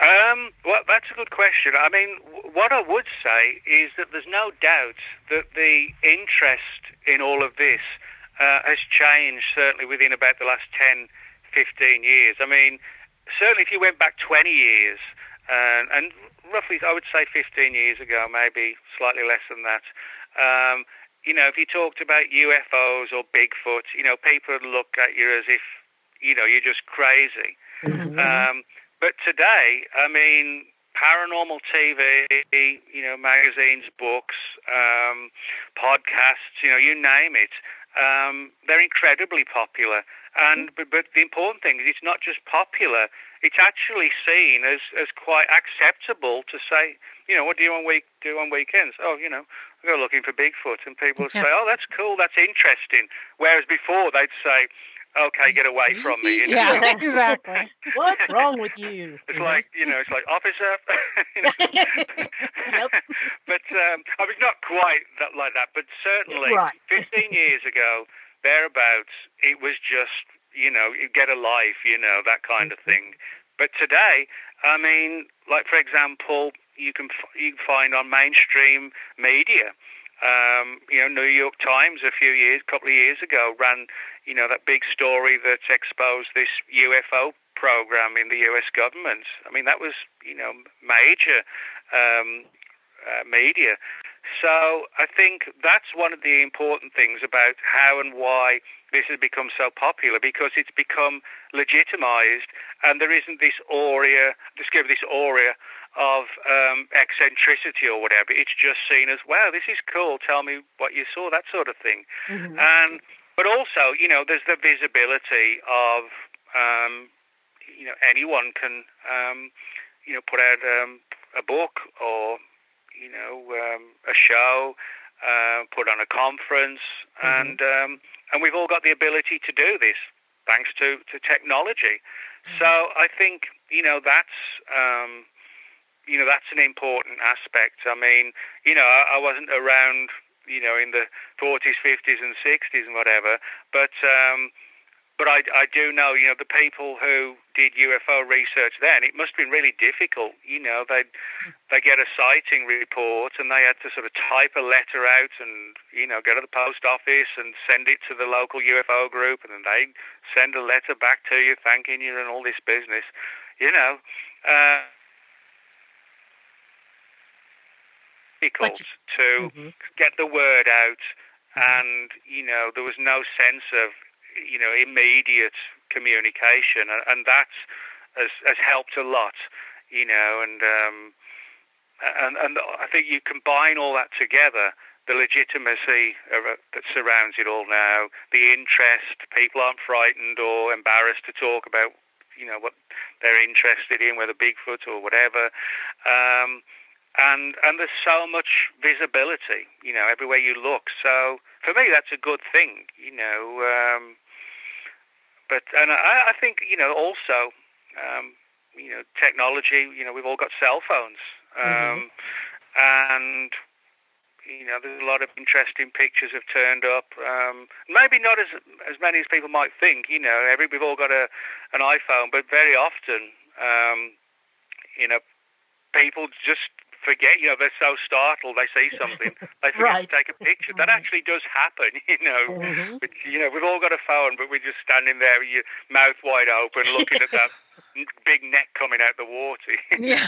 Um, well, that's a good question. I mean, what I would say is that there's no doubt that the interest in all of this uh, has changed certainly within about the last 10, 15 years. I mean, certainly if you went back 20 years, uh, and roughly, I would say 15 years ago, maybe slightly less than that, um, you know, if you talked about UFOs or Bigfoot, you know, people would look at you as if, you know, you're just crazy. Mm-hmm. Um, but today, I mean, paranormal TV, you know, magazines, books, um, podcasts, you know, you name it um, they're incredibly popular. And but, but the important thing is it's not just popular; it's actually seen as as quite acceptable to say, you know, what do you on week do on weekends? Oh, you know, I go looking for Bigfoot, and people would say, oh, that's cool, that's interesting. Whereas before they'd say, okay, get away from me. You know? Yeah, exactly. What's wrong with you? It's like you know, it's like officer. yep. But um, I mean, not quite that like that, but certainly, right. 15 years ago, thereabouts, it was just you know, you get a life, you know, that kind of mm-hmm. thing. But today, I mean, like for example, you can f- you can find on mainstream media. Um, you know, New York Times a few years, couple of years ago, ran you know, that big story that exposed this UFO program in the U.S. government. I mean, that was, you know, major um, uh, media. So I think that's one of the important things about how and why this has become so popular because it's become legitimized and there isn't this aura, give this aura of um, eccentricity or whatever. It's just seen as, wow, this is cool. Tell me what you saw, that sort of thing. Mm-hmm. And but also, you know, there's the visibility of, um, you know, anyone can, um, you know, put out um, a book or, you know, um, a show, uh, put on a conference, mm-hmm. and um, and we've all got the ability to do this thanks to to technology. Mm-hmm. So I think you know that's um, you know, that's an important aspect. I mean, you know, I, I wasn't around, you know, in the 40s, 50s, and 60s and whatever, but um, but I, I do know, you know, the people who did UFO research then, it must have been really difficult. You know, they they get a sighting report and they had to sort of type a letter out and you know go to the post office and send it to the local UFO group, and then they send a letter back to you thanking you and all this business. You know. Uh, difficult to mm-hmm. get the word out, mm-hmm. and you know there was no sense of you know immediate communication, and, and that has has helped a lot, you know, and um, and and I think you combine all that together. The legitimacy that surrounds it all now, the interest, people aren't frightened or embarrassed to talk about, you know, what they're interested in, whether Bigfoot or whatever. Um, and and there's so much visibility, you know, everywhere you look. So for me, that's a good thing, you know. Um, but and I, I think you know also, um, you know, technology. You know, we've all got cell phones, um, mm-hmm. and you know, there's a lot of interesting pictures have turned up. Um, maybe not as as many as people might think. You know, every we've all got a an iPhone, but very often, um, you know, people just forget, you know, they're so startled, they see something, they forget right. to take a picture. That actually does happen, you know. Mm-hmm. But, you know, we've all got a phone, but we're just standing there with your mouth wide open looking at that big neck coming out the water. yeah.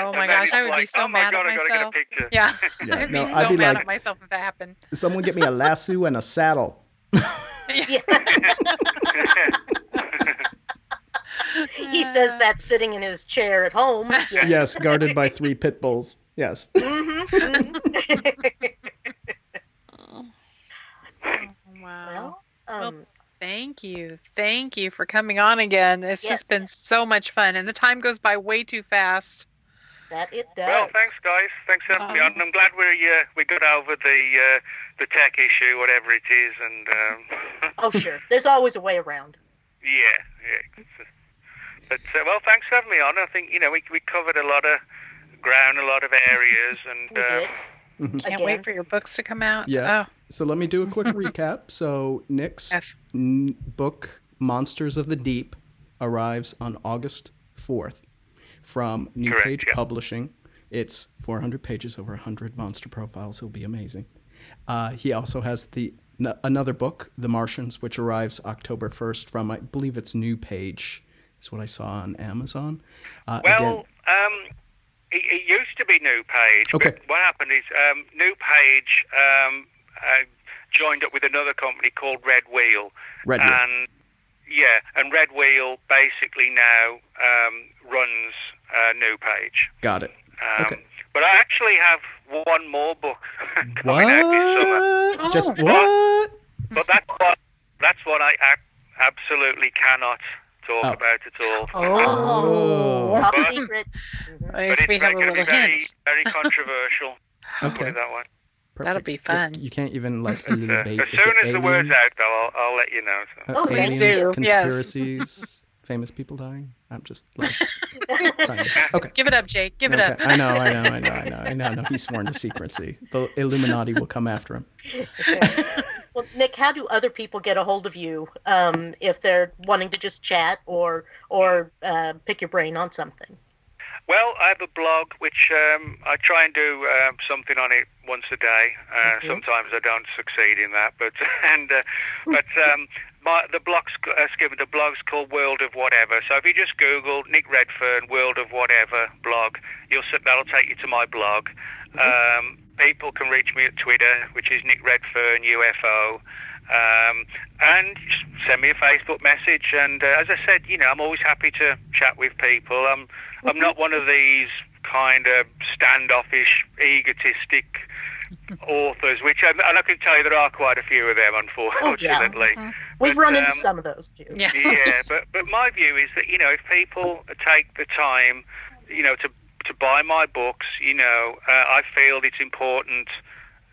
oh my gosh, I would like, be so oh mad God, at myself. Yeah. yeah. I'd no, be so I'd be mad like, at myself if that happened. Someone get me a lasso and a saddle. yeah he says that sitting in his chair at home. Yes, yes guarded by three pit bulls. Yes. Mm-hmm. oh, wow. Well, um, well, thank you. Thank you for coming on again. It's yes. just been so much fun, and the time goes by way too fast. That it does. Well, thanks, guys. Thanks for having me on. I'm glad we uh, we got over the uh, the tech issue, whatever it is, and. Um... oh, sure. There's always a way around. Yeah, yeah. But uh, well, thanks for having me on. I think you know we we covered a lot of ground, a lot of areas, and. Uh, mm-hmm. Can't Again. wait for your books to come out. Yeah. Oh. So let me do a quick recap. So Nick's yes. n- book "Monsters of the Deep" arrives on August fourth from New Correct, Page yeah. Publishing. It's 400 pages, over 100 monster profiles. It'll be amazing. Uh, he also has the n- another book, The Martians, which arrives October 1st from, I believe it's New Page is what I saw on Amazon. Uh, well, again, um, it, it, used to be New Page. Okay. But what happened is um, New Page um, uh, joined up with another company called Red Wheel. Red Wheel. And yeah, and Red Wheel basically now um, runs uh, New Page. Got it. Um, okay. But I actually have one more book coming what? out this summer. Just what? But, but that's what that's what I absolutely cannot talk oh. about it all. Oh, top but, secret. But it's we have a little very, hint. very controversial. okay. that way. Perfect. That'll be fun. You can't even like a little bait. as soon as aliens? the word's out, though, I'll, I'll let you know. So. Uh, aliens, conspiracies, yes. Famous people dying. I'm just like trying to, okay. Give it up, Jake. Give okay. it up. I know, I know, I know, I know, I know. I know. He's sworn to secrecy. The Illuminati will come after him. well, Nick, how do other people get a hold of you um, if they're wanting to just chat or or uh, pick your brain on something? Well, I have a blog which um, I try and do uh, something on it once a day. Uh, mm-hmm. Sometimes I don't succeed in that, but and uh, but um, my, the blog's uh, given the blog's called World of Whatever. So if you just Google Nick Redfern World of Whatever blog, you'll that'll take you to my blog. Mm-hmm. Um, people can reach me at Twitter, which is Nick Redfern UFO. Um, and send me a Facebook message. And uh, as I said, you know, I'm always happy to chat with people. I'm mm-hmm. I'm not one of these kind of standoffish, egotistic authors, which I, and I can tell you there are quite a few of them, unfortunately. Oh, yeah. mm-hmm. We've but, run into um, some of those too. Yes. yeah, but but my view is that you know if people take the time, you know, to to buy my books, you know, uh, I feel it's important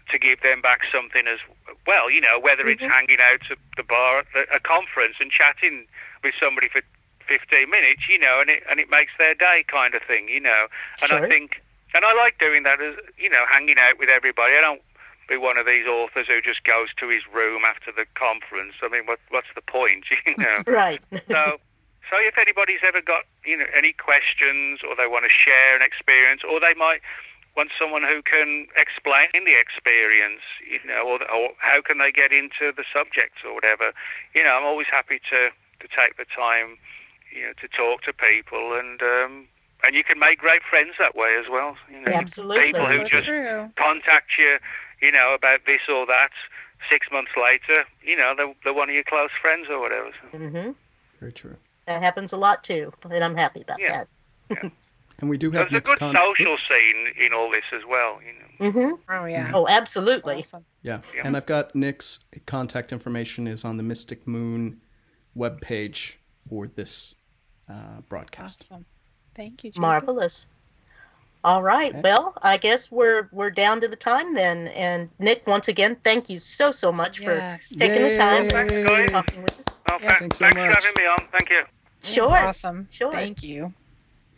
to give them back something as well. You know, whether mm-hmm. it's hanging out at the bar at a conference and chatting with somebody for 15 minutes, you know, and it and it makes their day kind of thing, you know. And Sure. I think, and I like doing that as you know, hanging out with everybody. I don't be one of these authors who just goes to his room after the conference. I mean, what what's the point, you know? Right. so, so if anybody's ever got you know any questions, or they want to share an experience, or they might want someone who can explain the experience, you know, or, or how can they get into the subjects or whatever, you know, I'm always happy to to take the time, you know, to talk to people and. um and you can make great friends that way as well. You know, Absolutely. people who So just true. contact you, you know, about this or that. Six months later, you know, they're, they're one of your close friends or whatever. So. hmm Very true. That happens a lot too, and I'm happy about Yeah. that. And we do have There's a good con- social scene in all this as well. You know. hmm Oh yeah. Oh, absolutely. Awesome. Yeah. Yeah. And I've got Nick's contact information is on the Mystic Moon webpage for this uh, broadcast. Awesome. Thank you. Jacob. Marvelous. All right. Okay. Well, I guess we're we're down to the time then. And Nick, once again, thank you so so much Yes. for taking the time Yay. for talking with us. Oh, Yes. thanks, Thanks so thanks for having me on. Thank you. Sure. Awesome. Sure. Thank you.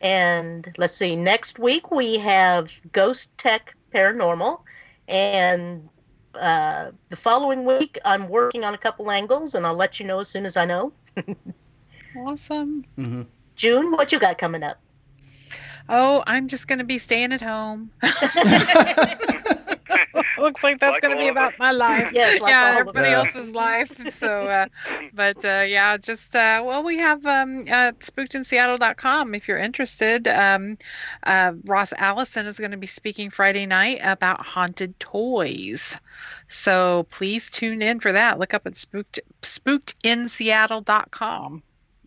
And let's see, next week we have Ghost Tech Paranormal. And uh, the following week, I'm working on a couple angles, and I'll let you know as soon as I know. Awesome. hmm June, what you got coming up? Oh, I'm just going to be staying at home. Looks like that's Like going to be about my life. Yes, like yeah, everybody us. else's life. So, uh, but uh, yeah, just uh, well, we have um, uh, spookedinseattle.com if you're interested. Um, uh, Ross Allison is going to be speaking Friday night about haunted toys. So please tune in for that. Look up at spooked spookedinseattle.com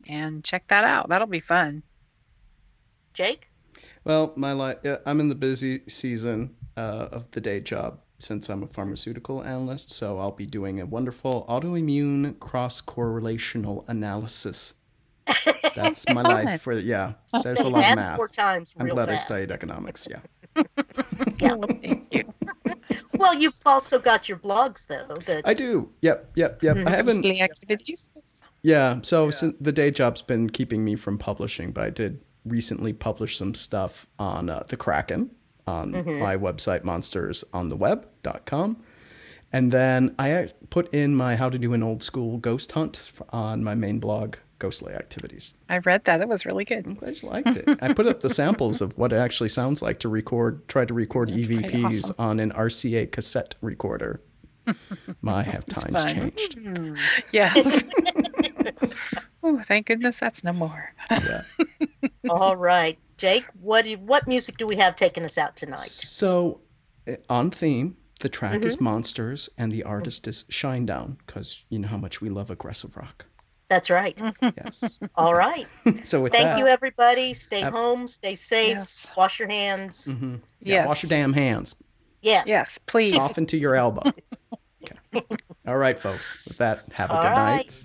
and check that out. That'll be fun. Jake? Well, my life, uh, I'm in the busy season uh, of the day job since I'm a pharmaceutical analyst. So I'll be doing a wonderful autoimmune cross correlational analysis. That's my life for yeah. There's a lot of math. four times I'm real glad I studied economics. Yeah. Yeah. Thank you. Well, you've also got your blogs, though. That I do. Yep. Yep. Yep. I haven't. Activities. Yeah. So sin- the day job's been keeping me from publishing, but I did recently publish some stuff on uh, the Kraken on my website, monstersontheweb.com. And then I put in my how to do an old school ghost hunt on my main blog, Ghostly Activities. I read that. It was really good. I'm glad you liked it. I put up the samples of what it actually sounds like to record, try to record That's EVPs awesome. on an RCA cassette recorder. My have times changed. Yes. oh, thank goodness that's no more. Yeah. all right, Jake. What do- what music do we have taking us out tonight? So, uh, on theme, the track Mm-hmm. is Monsters and the artist is Shinedown because you know how much we love aggressive rock. That's right. Yes. All right. so, with Thank that, you, everybody. Stay Have- home. Stay safe. Yes. Wash your hands. Mhm. yeah, Yes. wash your damn hands. Yeah. Yes, please. Off into your elbow. Okay. All right, folks. With that, have a All good right. night.